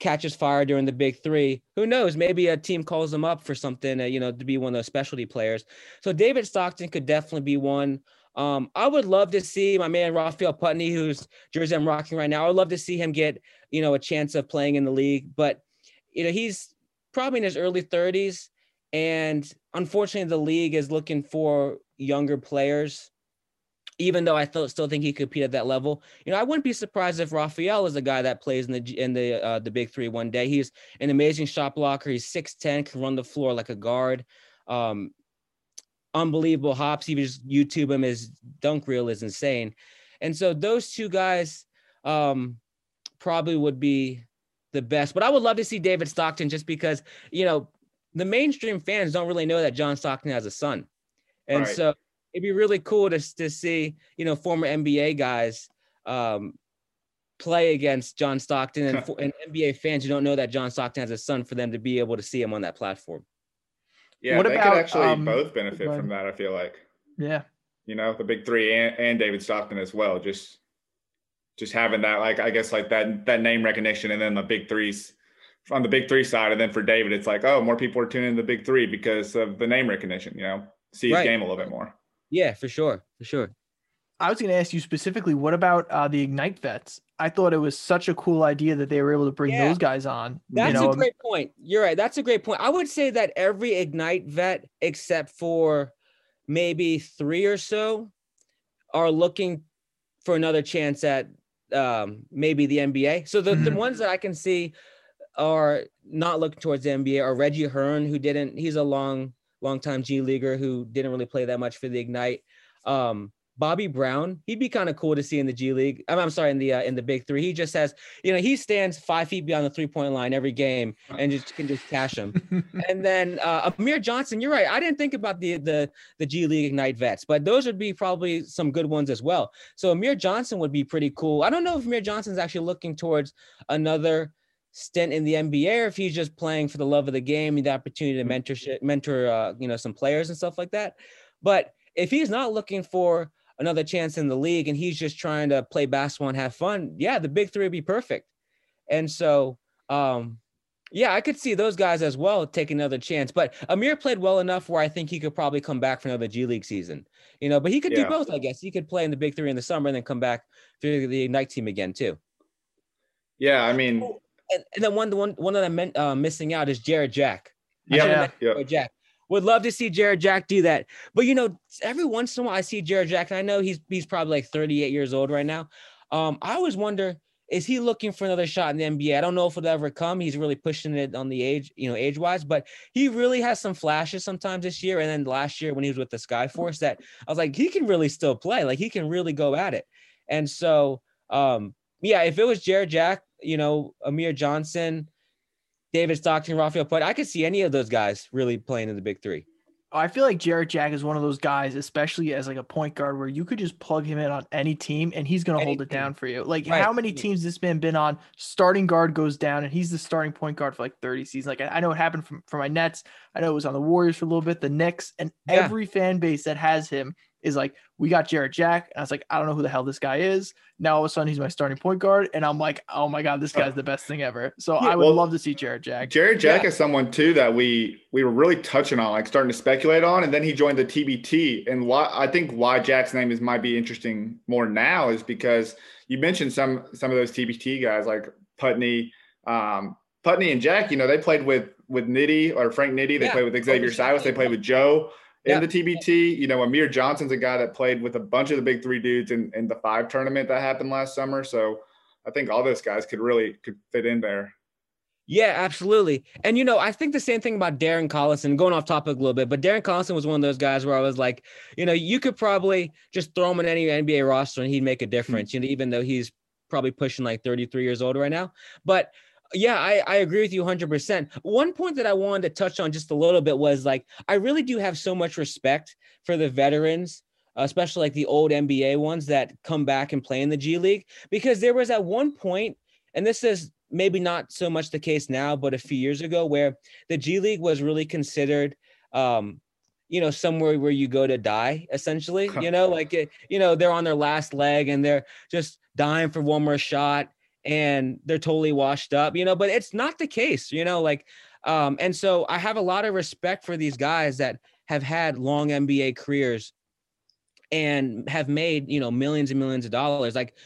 catches fire during the big three, who knows? Maybe a team calls him up for something, uh, you know, to be one of those specialty players. So David Stockton could definitely be one. Um, I would love to see my man Raphiael Putney, who's jersey I'm rocking right now. I would love to see him get, you know, a chance of playing in the league, but you know, he's probably in his early 30s. And unfortunately, the league is looking for younger players. Even though I th- still think he could compete at that level, you know, I wouldn't be surprised if Raphiael is a guy that plays in the in the uh, the big three one day. He's an amazing shot blocker. He's six ten, can run the floor like a guard. Um, unbelievable hops. Even just YouTube him, his dunk reel is insane. And so those two guys um, probably would be the best. But I would love to see David Stockton just because, you know, the mainstream fans don't really know that John Stockton has a son. And right. so it'd be really cool to, to see, you know, former NBA guys um, play against John Stockton and, and NBA fans who don't know that John Stockton has a son for them to be able to see him on that platform. Yeah, what they about, could actually um, both benefit from that, I feel like. Yeah. You know, the big three and, and David Stockton as well. Just just having that, like I guess like that that name recognition and then the big threes on the big three side. And then for David, it's like, oh, more people are tuning in the big three because of the name recognition, you know, see his right. game a little bit more. Yeah, for sure. For sure. I was going to ask you specifically, what about uh, the Ignite vets? I thought it was such a cool idea that they were able to bring yeah. those guys on. That's you know? a great point. You're right. That's a great point. I would say that every Ignite vet, except for maybe three or so, are looking for another chance at um, maybe the NBA. So the, mm-hmm. the ones that I can see are not looking towards the NBA or Reggie Hearn, who didn't, he's a long, long time G leaguer who didn't really play that much for the Ignite. um, Bobby Brown, he'd be kind of cool to see in the G League. I'm, I'm sorry, in the uh, in the Big Three. He just has, you know, he stands five feet beyond the three point line every game and just can just cash them. and then uh, Amir Johnson, you're right. I didn't think about the the the G League Ignite vets, but those would be probably some good ones as well. So Amir Johnson would be pretty cool. I don't know if Amir Johnson's actually looking towards another stint in the NBA or if he's just playing for the love of the game, and the opportunity to mentor mentor uh, you know some players and stuff like that. But if he's not looking for another chance in the league and he's just trying to play basketball and have fun, yeah, the big three would be perfect. And so, um, yeah, I could see those guys as well take another chance. But Amir played well enough where I think he could probably come back for another G League season. You know, but he could yeah. do both, I guess. He could play in the big three in the summer and then come back to the Ignite team again too. Yeah, I mean, and, and then one, the one, one that I'm uh, missing out is Jarrett Jack. Yeah, yeah. Jack. Would love to see Jarrett Jack do that. But you know, every once in a while I see Jarrett Jack, and I know he's he's probably like 38 years old right now. Um, I always wonder, is he looking for another shot in the NBA? I don't know if it'll ever come. He's really pushing it on the age, you know, age-wise, but he really has some flashes sometimes this year. And then last year when he was with the Skyforce, that I was like, he can really still play. Like he can really go at it. And so um, yeah, if it was Jarrett Jack, you know, Amir Johnson, David Stockton, Rafael Putt. I could see any of those guys really playing in the big three. I feel like Jarrett Jack is one of those guys, especially as like a point guard, where you could just plug him in on any team and he's going to hold it down for you. Like right. how many teams this man been on? Starting guard goes down and he's the starting point guard for like 30 seasons. Like I, I know it happened from for my Nets. I know it was on the Warriors for a little bit, the Knicks, and yeah. every fan base that has him is like, we got Jarrett Jack. And I was like, I don't know who the hell this guy is. Now all of a sudden he's my starting point guard. And I'm like, oh my God, this guy's the best thing ever. So yeah, I would well, love to see Jarrett Jack. Jarrett Jack yeah. is someone too that we we were really touching on, like starting to speculate on. And then he joined the TBT. And why I think why Jack's name is might be interesting more now is because you mentioned some some of those TBT guys like Putney, um, Putney and Jack, you know, they played with with Nitty or Frank Nitty, they yeah. played with Xavier Silas, they played with Joe in the TBT. You know, Amir Johnson's a guy that played with a bunch of the big three dudes in, in the five tournament that happened last summer. So I think all those guys could really could fit in there. Yeah, absolutely. And you know, I think the same thing about Darren Collison, going off topic a little bit, but Darren Collison was one of those guys where I was like, you know, you could probably just throw him in any NBA roster and he'd make a difference, mm-hmm. you know, even though he's probably pushing like 33 years old right now. But yeah, I, I agree with you 100%. One point that I wanted to touch on just a little bit was like, I really do have so much respect for the veterans, especially like the old NBA ones that come back and play in the G League, because there was at one point, and this is maybe not so much the case now, but a few years ago, where the G League was really considered, um, you know, somewhere where you go to die, essentially. You know, like, it, you know, they're on their last leg and they're just dying for one more shot and they're totally washed up, you know, but it's not the case, you know, like, um, and so I have a lot of respect for these guys that have had long NBA careers and have made, you know, millions and millions of dollars. Like,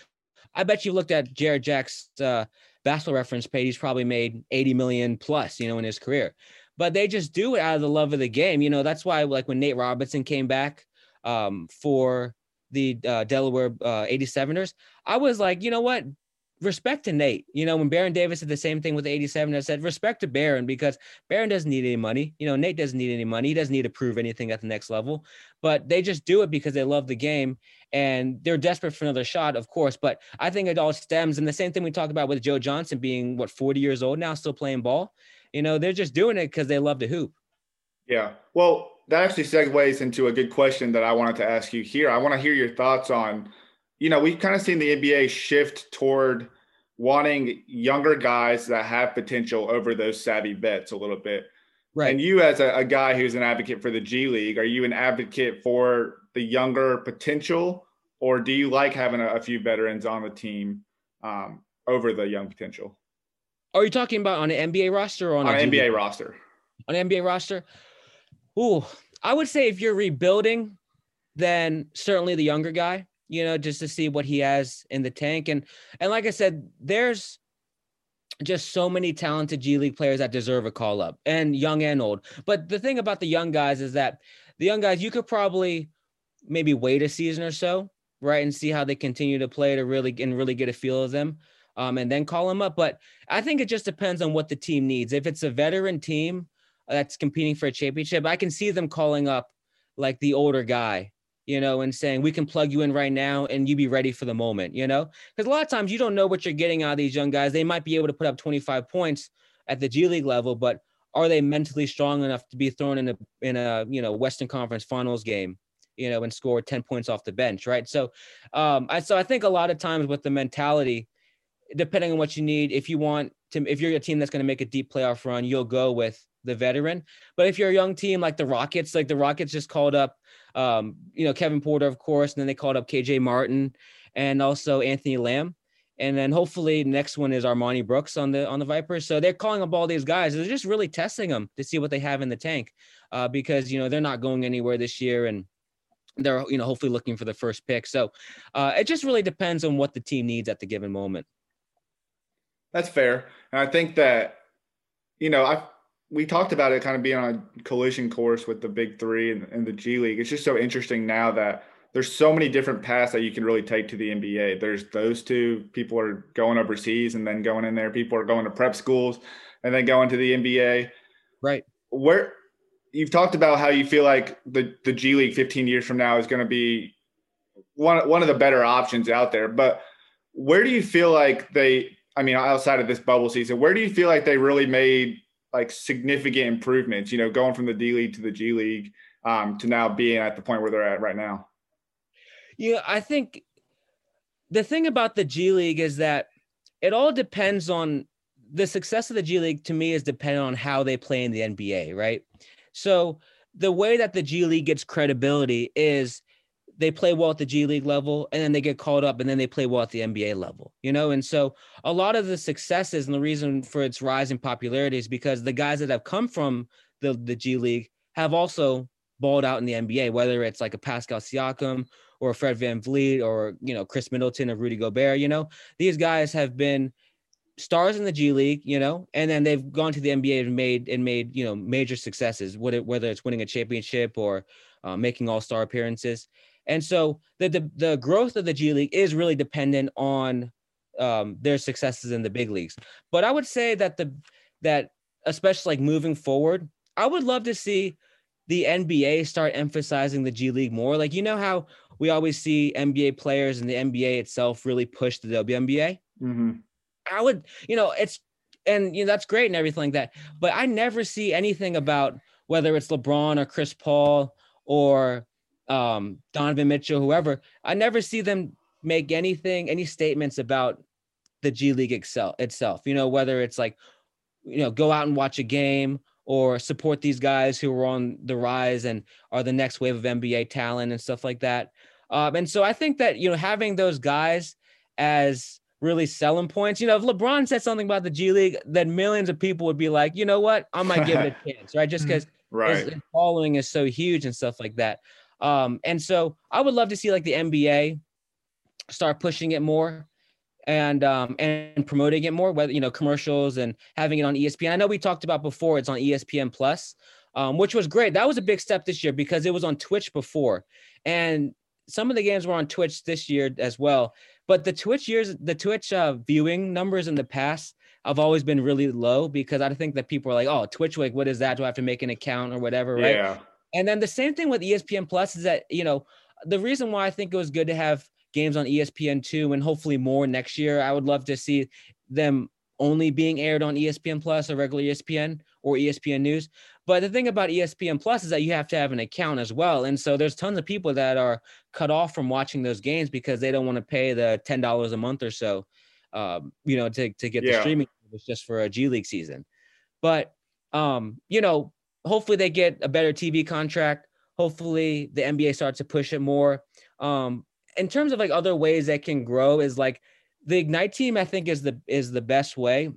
I bet you looked at Jarrett Jack's uh, basketball reference page, he's probably made 80 million plus, you know, in his career. But they just do it out of the love of the game. You know, that's why, like, when Nate Robinson came back um, for the uh, Delaware uh, 87ers, I was like, you know what? Respect to Nate. You know, when Baron Davis did the same thing with 87, I said respect to Baron because Baron doesn't need any money. You know, Nate doesn't need any money. He doesn't need to prove anything at the next level, but they just do it because they love the game and they're desperate for another shot, of course. But I think it all stems and the same thing we talked about with Joe Johnson being what 40 years old now, still playing ball. You know, they're just doing it because they love to hoop. Yeah. Well, that actually segues into a good question that I wanted to ask you here. I want to hear your thoughts on you know, we've kind of seen the NBA shift toward wanting younger guys that have potential over those savvy vets a little bit. Right. And you, as a, a, guy who's an advocate for the G League, are you an advocate for the younger potential, or do you like having a, a few veterans on the team um, over the young potential? Are you talking about on an NBA roster or on, on an NBA roster? On an NBA roster, ooh, I would say if you're rebuilding, then certainly the younger guy you know, just to see what he has in the tank. And and like I said, there's just so many talented G League players that deserve a call up, and young and old. But the thing about the young guys is that the young guys, you could probably maybe wait a season or so, right, and see how they continue to play to really and really get a feel of them, um, and then call them up. But I think it just depends on what the team needs. If it's a veteran team that's competing for a championship, I can see them calling up like the older guy you know, and saying we can plug you in right now and you be ready for the moment, you know, because a lot of times you don't know what you're getting out of these young guys. They might be able to put up 25 points at the G League level, but are they mentally strong enough to be thrown in a in a you know Western Conference Finals game, you know, and score 10 points off the bench, right? So, um, I so I think a lot of times with the mentality, depending on what you need, if you want to, if you're a team that's going to make a deep playoff run, you'll go with the veteran. But if you're a young team like the Rockets, like the Rockets just called up, um, you know, Kevin Porter, of course, and then they called up KJ Martin and also Anthony Lamb. And then hopefully next one is Armoni Brooks on the on the Vipers. So they're calling up all these guys. They're just really testing them to see what they have in the tank, uh, because you know they're not going anywhere this year, and they're you know hopefully looking for the first pick. So uh, it just really depends on what the team needs at the given moment. That's fair, and I think that you know I we talked about it kind of being on a collision course with the big three and, and, the G League. It's just so interesting now that there's so many different paths that you can really take to the NBA. There's those two people are going overseas and then going in there. People are going to prep schools and then going to the NBA. Right. Where you've talked about how you feel like the, the G League 15 years from now is going to be one, one of the better options out there. But where do you feel like they, I mean, outside of this bubble season, where do you feel like they really made like significant improvements, you know, going from the D League to the G League um, to now being at the point where they're at right now? Yeah, I think the thing about the G League is that it all depends on the success of the G League to me is dependent on how they play in the NBA, right? So the way that the G League gets credibility is they play well at the G League level and then they get called up and then they play well at the NBA level, you know? And so a lot of the successes and the reason for its rise in popularity is because the guys that have come from the, the G League have also balled out in the NBA, whether it's like a Pascal Siakam or Fred VanVleet or, you know, Khris Middleton or Rudy Gobert, you know, these guys have been stars in the G League, you know, and then they've gone to the NBA and made and made you know major successes, whether it's winning a championship or uh, making All Star appearances. And so the, the, the growth of the G League is really dependent on um, their successes in the big leagues. But I would say that the that especially like moving forward, I would love to see the NBA start emphasizing the G League more. Like you know how we always see NBA players and the NBA itself really push the WNBA. Mm-hmm. I would, you know, it's and you know that's great and everything like that. But I never see anything about whether it's LeBron or Chris Paul or um, Donovan Mitchell, whoever, I never see them make anything, any statements about the G League excel, itself. You know, whether it's like, you know, go out and watch a game or support these guys who are on the rise and are the next wave of NBA talent and stuff like that. Um, and so I think that, you know, having those guys as really selling points, you know, if LeBron said something about the G League, then millions of people would be like, you know what, I might give it a chance, right? Just because right. his, his following is so huge and stuff like that. Um, and so I would love to see like the NBA start pushing it more and um and promoting it more whether you know commercials and having it on espn i know we talked about before it's on espn plus um, which was great. That was a big step this year because it was on twitch before. And some of the games were on twitch this year as well. But the twitch years the twitch uh, viewing numbers in the past have always been really low because i think that people are like oh twitch like what is that? Do i have to make an account or whatever right? Yeah. And then the same thing with ESPN Plus is that, you know, the reason why I think it was good to have games on ESPN2 and hopefully more next year, I would love to see them only being aired on ESPN Plus or regular ESPN or ESPN News. But the thing about ESPN Plus is that you have to have an account as well. And so there's tons of people that are cut off from watching those games because they don't want to pay the $10 a month or so, um, you know, to, to get yeah. the streaming just for a G League season. But, um, you know, hopefully they get a better TV contract. Hopefully the NBA starts to push it more. Um, in terms of like other ways that can grow is like the Ignite team, I think is the is the best way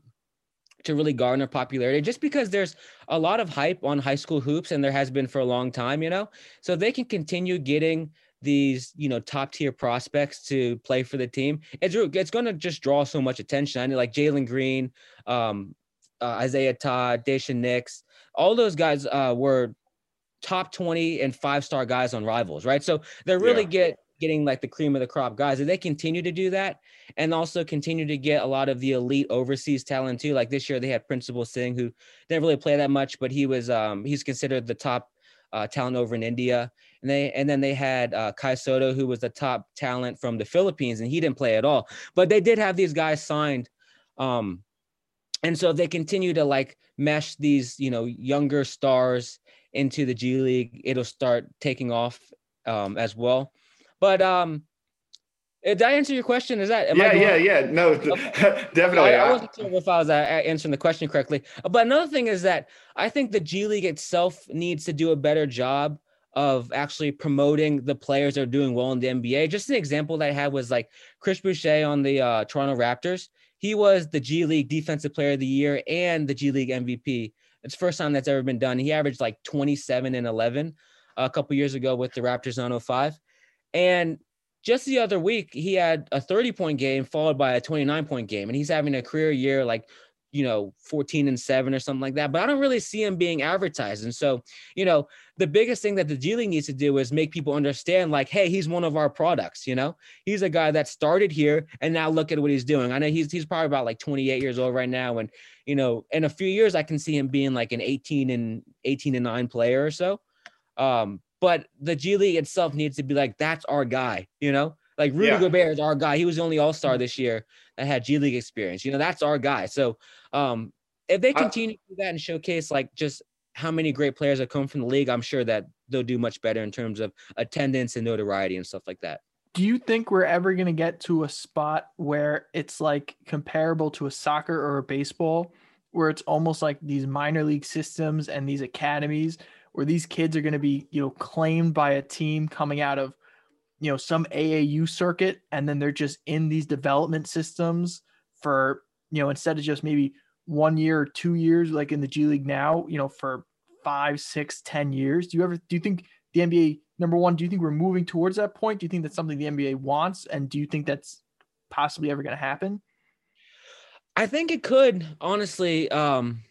to really garner popularity just because there's a lot of hype on high school hoops and there has been for a long time, you know. So they can continue getting these, you know, top tier prospects to play for the team. It's it's going to just draw so much attention. I know like Jalen Green, um, uh, Isaiah Todd, Daishen Nix, all those guys uh, were top 20 and five star guys on rivals, right? So they're really yeah. get getting like the cream of the crop guys. And they continue to do that and also continue to get a lot of the elite overseas talent too. Like this year they had Princepal Singh who didn't really play that much, but he was um he's considered the top uh, talent over in India. And they and then they had uh, Kai Sotto, who was the top talent from the Philippines, and he didn't play at all. But they did have these guys signed. Um, and so if they continue to like mesh these, you know, younger stars into the G League, it'll start taking off um, as well. But um, uh, did I answer your question? Is that? yeah, yeah, yeah. No, definitely. I, I, wasn't sure if I was uh, answering the question correctly. But another thing is that I think the G League itself needs to do a better job of actually promoting the players that are doing well in the NBA. Just an example that I had was like Chris Boucher on the uh, Toronto Raptors. He was the G League Defensive Player of the Year and the G League MVP. It's first time that's ever been done. He averaged like 27 and 11 uh, a couple years ago with the Raptors 905. And just the other week, he had a 30 point game followed by a 29 point game, and he's having a career year like, you know, 14 and seven or something like that. But I don't really see him being advertised. And so, you know, the biggest thing that the G League needs to do is make people understand, like, hey, he's one of our products. You know, he's a guy that started here, and now look at what he's doing. I know he's he's probably about like 28 years old right now, and you know, in a few years, I can see him being like an 18 and 18 and nine player or so. Um, but the G League itself needs to be like, that's our guy, you know? Like Rudy yeah. Gobert is our guy. He was the only All Star mm-hmm. this year that had G League experience. You know, that's our guy. So, um, if they continue I, to do that and showcase like just how many great players have come from the league, I'm sure that they'll do much better in terms of attendance and notoriety and stuff like that. Do you think we're ever going to get to a spot where it's like comparable to a soccer or a baseball, where it's almost like these minor league systems and these academies where these kids are going to be, you know, claimed by a team coming out of, you know, some AAU circuit, and then they're just in these development systems for, you know, instead of just maybe one year or two years, like in the G League now, you know, for five, six, ten years. Do you ever do you think the NBA number one? Do you think we're moving towards that point? Do you think that's something the NBA wants, and do you think that's possibly ever going to happen? I think it could, honestly. Um,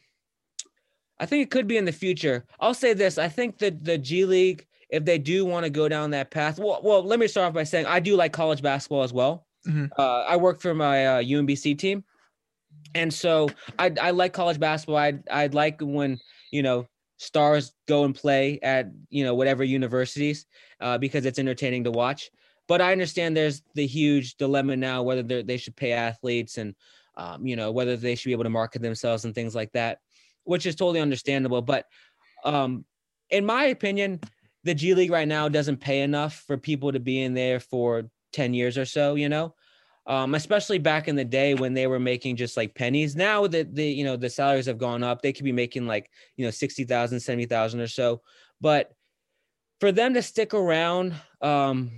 I think it could be in the future. I'll say this: I think that the G League, if they do want to go down that path, well, well, let me start off by saying I do like college basketball as well. Mm-hmm. Uh, I work for my uh, UMBC team, and so I, I like college basketball. I I like when you know stars go and play at you know whatever universities uh, because it's entertaining to watch. But I understand there's the huge dilemma now whether they should pay athletes and um, you know whether they should be able to market themselves and things like that which is totally understandable. But um, in my opinion, the G League right now doesn't pay enough for people to be in there for 10 years or so, you know? Um, especially back in the day when they were making just like pennies. Now that the you know the salaries have gone up, they could be making like you know 60,000, 70,000 or so. But for them to stick around um,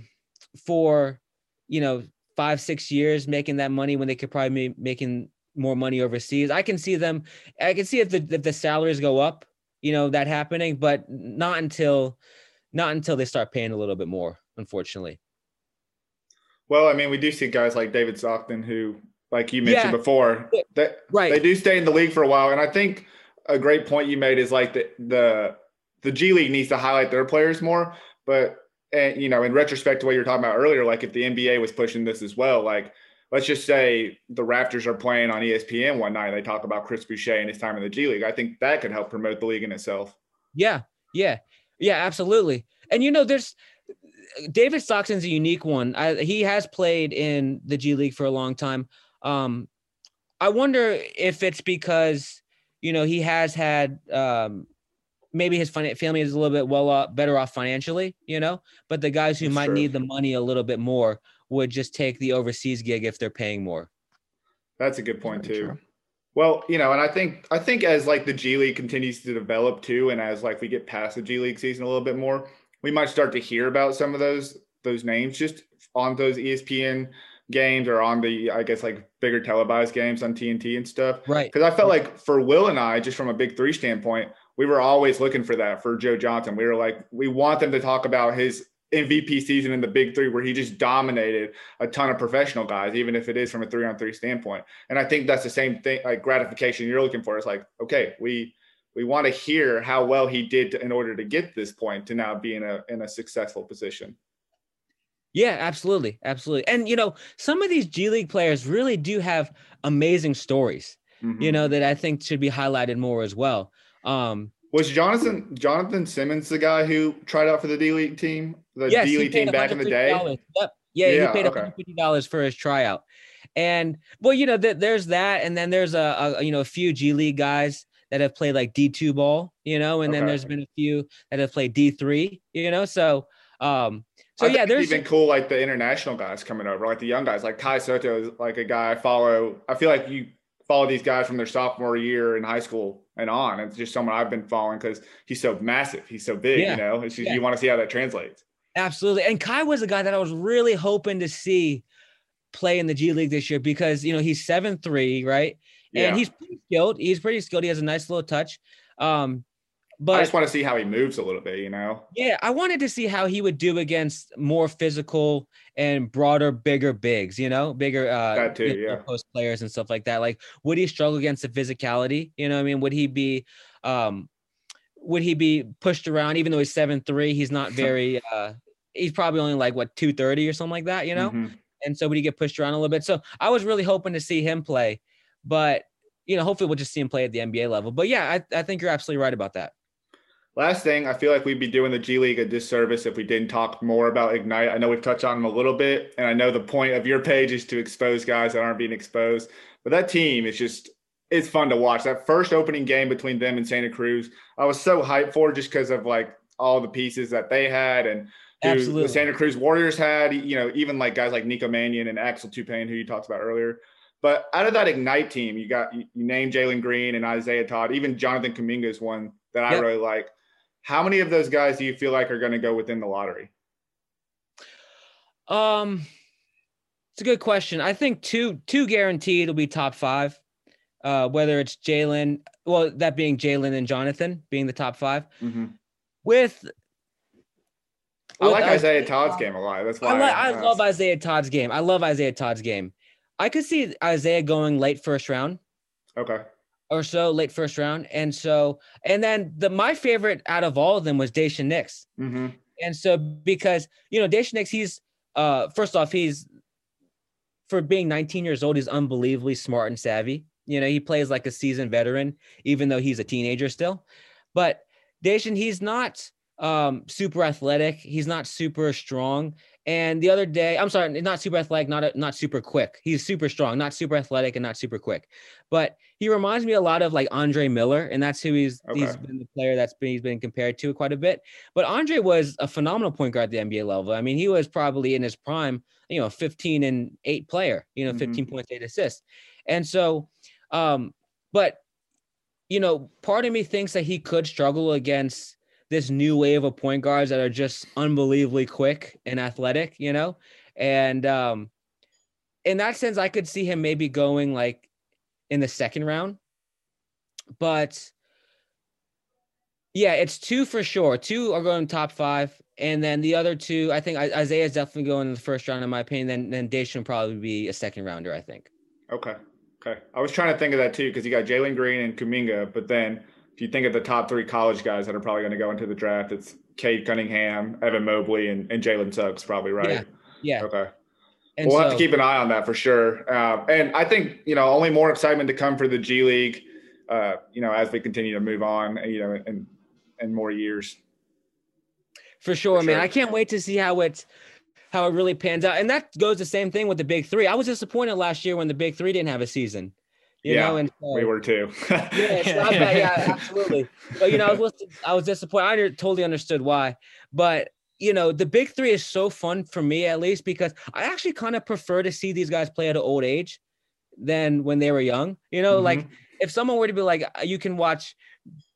for you know five, six years making that money when they could probably be making more money overseas. I can see them. I can see if the if the salaries go up, you know, that happening, but not until not until they start paying a little bit more. Unfortunately. Well, I mean, we do see guys like David Stockton who, like you mentioned yeah. before, that right. they do stay in the league for a while, and I think a great point you made is like the the the G League needs to highlight their players more, but and you know, in retrospect to what you were talking about earlier, like if the NBA was pushing this as well, like let's just say the Raptors are playing on ESPN one night. They talk about Chris Boucher and his time in the G League. I think that could help promote the league in itself. Yeah, yeah, yeah, absolutely. And you know, there's David Stockton's a unique one. I, he has played in the G League for a long time. Um, I wonder if it's because you know he has had um, maybe his family is a little bit well off, better off financially, you know, but the guys who That's might true. need the money a little bit more would just take the overseas gig if they're paying more. That's a good point Very too. True. Well, you know, and I think I think as like the G League continues to develop too, and as like we get past the G League season a little bit more, we might start to hear about some of those those names just on those ESPN games or on the I guess like bigger televised games on TNT and stuff. Right. Because I felt like for Will and I, just from a big three standpoint, we were always looking for that for Joe Johnson. We were like, we want them to talk about his MVP season in the big three where he just dominated a ton of professional guys, even if it is from a three on three standpoint. And I think that's the same thing, like gratification you're looking for. It's like, okay, we we want to hear how well he did in order to get this point to now be in a in a successful position. Yeah, absolutely, absolutely. And you know, some of these G League players really do have amazing stories. Mm-hmm. You know that I think should be highlighted more as well. Um, Was Jonathan Jonathan Simmons the guy who tried out for the D League team, the Yes, D League team back in the day? Yep. Yeah, Yeah, he paid okay. $150 for his tryout. And well, you know, th- there's that, and then there's a, a you know a few G League guys that have played like D2 ball, you know, and then there's been a few that have played D3, you know. So um so I yeah, there's even cool like the international guys coming over, like the young guys, like Kai Sotto is like a guy I follow. I feel like you follow these guys from their sophomore year in high school and on. It's just someone I've been following because he's so massive, he's so big. Yeah. You know, it's just, Yeah. you want to see how that translates. Absolutely. And Kai was a guy that I was really hoping to see play in the G League this year because you know he's seven three, right? Yeah. And he's pretty skilled. He's pretty skilled. He has a nice little touch. Um, I just want to see how he moves a little bit. You know, yeah, I wanted to see how he would do against more physical and broader, bigger bigs, you know, bigger uh That too, yeah. post players and stuff like that. Like, would he struggle against the physicality? You know what I mean? Would he be um would he be pushed around even though he's seven three? He's not very uh he's probably only like what 230 or something like that, you know? Mhm. and so would he get pushed around a little bit? So I was really hoping to see him play, but you know, hopefully we'll just see him play at the NBA level. But yeah, I, I think you're absolutely right about that. Last thing, I feel like we'd be doing the G League a disservice if we didn't talk more about Ignite. I know we've touched on them a little bit, and I know the point of your page is to expose guys that aren't being exposed. But that team is just it's fun to watch. That first opening game between them and Santa Cruz, I was so hyped for just because of like all the pieces that they had and who the Santa Cruz Warriors had. You know, even like guys like Nico Mannion and Axel Toupane, who you talked about earlier. But out of that Ignite team, you got you, you named Jalen Green and Isaiah Todd. Even Jonathan Kuminga is one that I Yep. really like. How many of those guys do you feel like are going to go within the lottery? Um, it's a good question. I think two two guaranteed will be top five. Uh, whether it's Jalen, well, that being Jalen and Jonathan being the top five. With I with like Isaiah Isaiah Todd's Todd- game a lot. That's why I, like, I love Isaiah Todd's game. I love Isaiah Todd's game. I could see Isaiah going late first round. Okay. Or so, late first round. And so, and then the my favorite out of all of them was Daishen Nix. hmm And so because you know, Daishen Nix, he's uh first off, he's for being 19 years old, he's unbelievably smart and savvy. You know, he plays like a seasoned veteran, even though he's a teenager still. But Daishen, he's not um super athletic, he's not super strong. And the other day, I'm sorry, not super athletic, not not super quick. He's super strong, not super athletic, and not super quick. But he reminds me a lot of like Andre Miller, and that's who he's he's Okay. been the player that's been he's been compared to quite a bit. But Andre was a phenomenal point guard at the NBA level. I mean, he was probably in his prime, you know, 15 and 8 player, you know, Mhm. 15 points, 8 assists. And so um but you know, part of me thinks that he could struggle against this new wave of point guards that are just unbelievably quick and athletic, you know? And um in that sense I could see him maybe going like in the second round. But yeah, it's two for sure. Two are going top five, and then the other two, I think Isaiah is definitely going in the first round, in my opinion. Then then Daishen probably be a second rounder, I think. Okay. Okay. I was trying to think of that too because you got Jalen Green and Kuminga, but then if you think of the top three college guys that are probably going to go into the draft, it's Cade Cunningham, Evan Mobley, and, and Jalen Suggs, probably right. Yeah. Yeah, Okay. and we'll so have to keep an eye on that for sure. Uh, and I think you know only more excitement to come for the G League. Uh, you know, as we continue to move on, you know, and and more years. for sure, for man. sure. I can't wait to see how it's how it really pans out. And that goes the same thing with the big three. I was disappointed last year when the big three didn't have a season. You Yeah, know, and so, We were too. yeah, it's not bad. yeah, absolutely. But you know, I was I was disappointed. I totally understood why. But you know, the big three is so fun for me at least because I actually kind of prefer to see these guys play at an old age than when they were young. You know, like Mhm. if someone were to be like, uh, you can watch,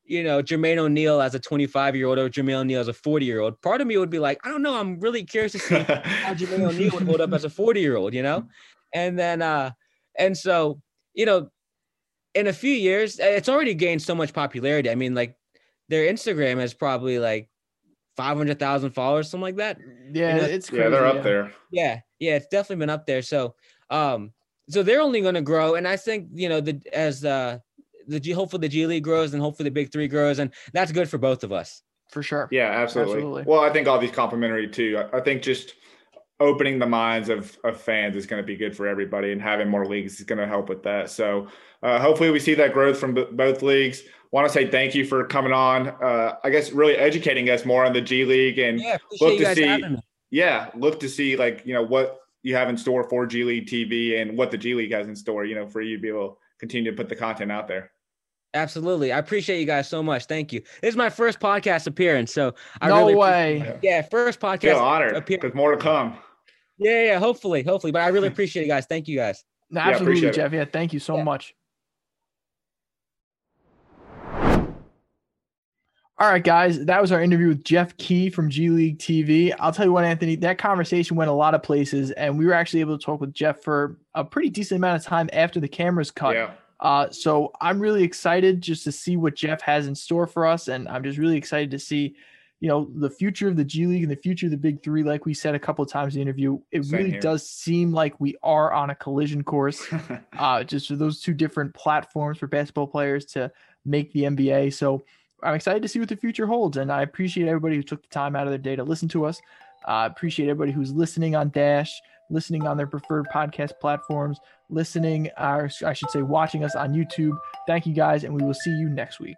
you know, Jermaine O'Neal as a 25 year old or Jermaine O'Neal as a 40 year old, part of me would be like, I don't know. I'm really curious to see how Jermaine O'Neal would hold up as a 40 year old, you know? And then, uh, and so, you know, in a few years, uh, it's already gained so much popularity. I mean, like their Instagram has probably like 500,000 followers, something like that. Yeah, know, it's crazy. yeah, they're up there. Yeah, yeah, it's definitely been up there. So, um, so they're only going to grow, and I think you know the as uh the G, hopefully the G League grows, and hopefully the Big Three grows, and that's good for both of us. for sure. Yeah, absolutely. Absolutely. Well, I think all these complementary too. I, I think just opening the minds of, of fans is going to be good for everybody, and having more leagues is going to help with that. So uh, hopefully, we see that growth from b- both leagues. Want to say thank you for coming on. Uh, I guess really educating us more on the G League and Yeah, look to see. Yeah, look to see like you know what you have in store for G League TV and what the G League has in store. You know, for you to be able to continue to put the content out there. Absolutely. I appreciate you guys so much. Thank you. This is my first podcast appearance. So I no really way. Yeah, first I podcast. feel honored appear- because more to come. Yeah, yeah, hopefully, hopefully. But I really appreciate you guys. Thank you guys. No, Yeah, absolutely, appreciate it. Jeff. Yeah, thank you so Yeah. much. All right, guys, that was our interview with Jeff Kee from G League TV. I'll tell you what, Anthony, that conversation went a lot of places, and we were actually able to talk with Jeff for a pretty decent amount of time after the cameras cut. Yeah. Uh, so I'm really excited just to see what Jeff has in store for us, and I'm just really excited to see, you know, the future of the G League and the future of the Big Three. Like we said a couple of times in the interview, it Same really here. does seem like we are on a collision course uh, just for those two different platforms for basketball players to make the NBA. So I'm excited to see what the future holds, and I appreciate everybody who took the time out of their day to listen to us. I appreciate everybody who's listening on Dash, listening on their preferred podcast platforms, listening, or I should say, watching us on YouTube. Thank you guys, and we will see you next week.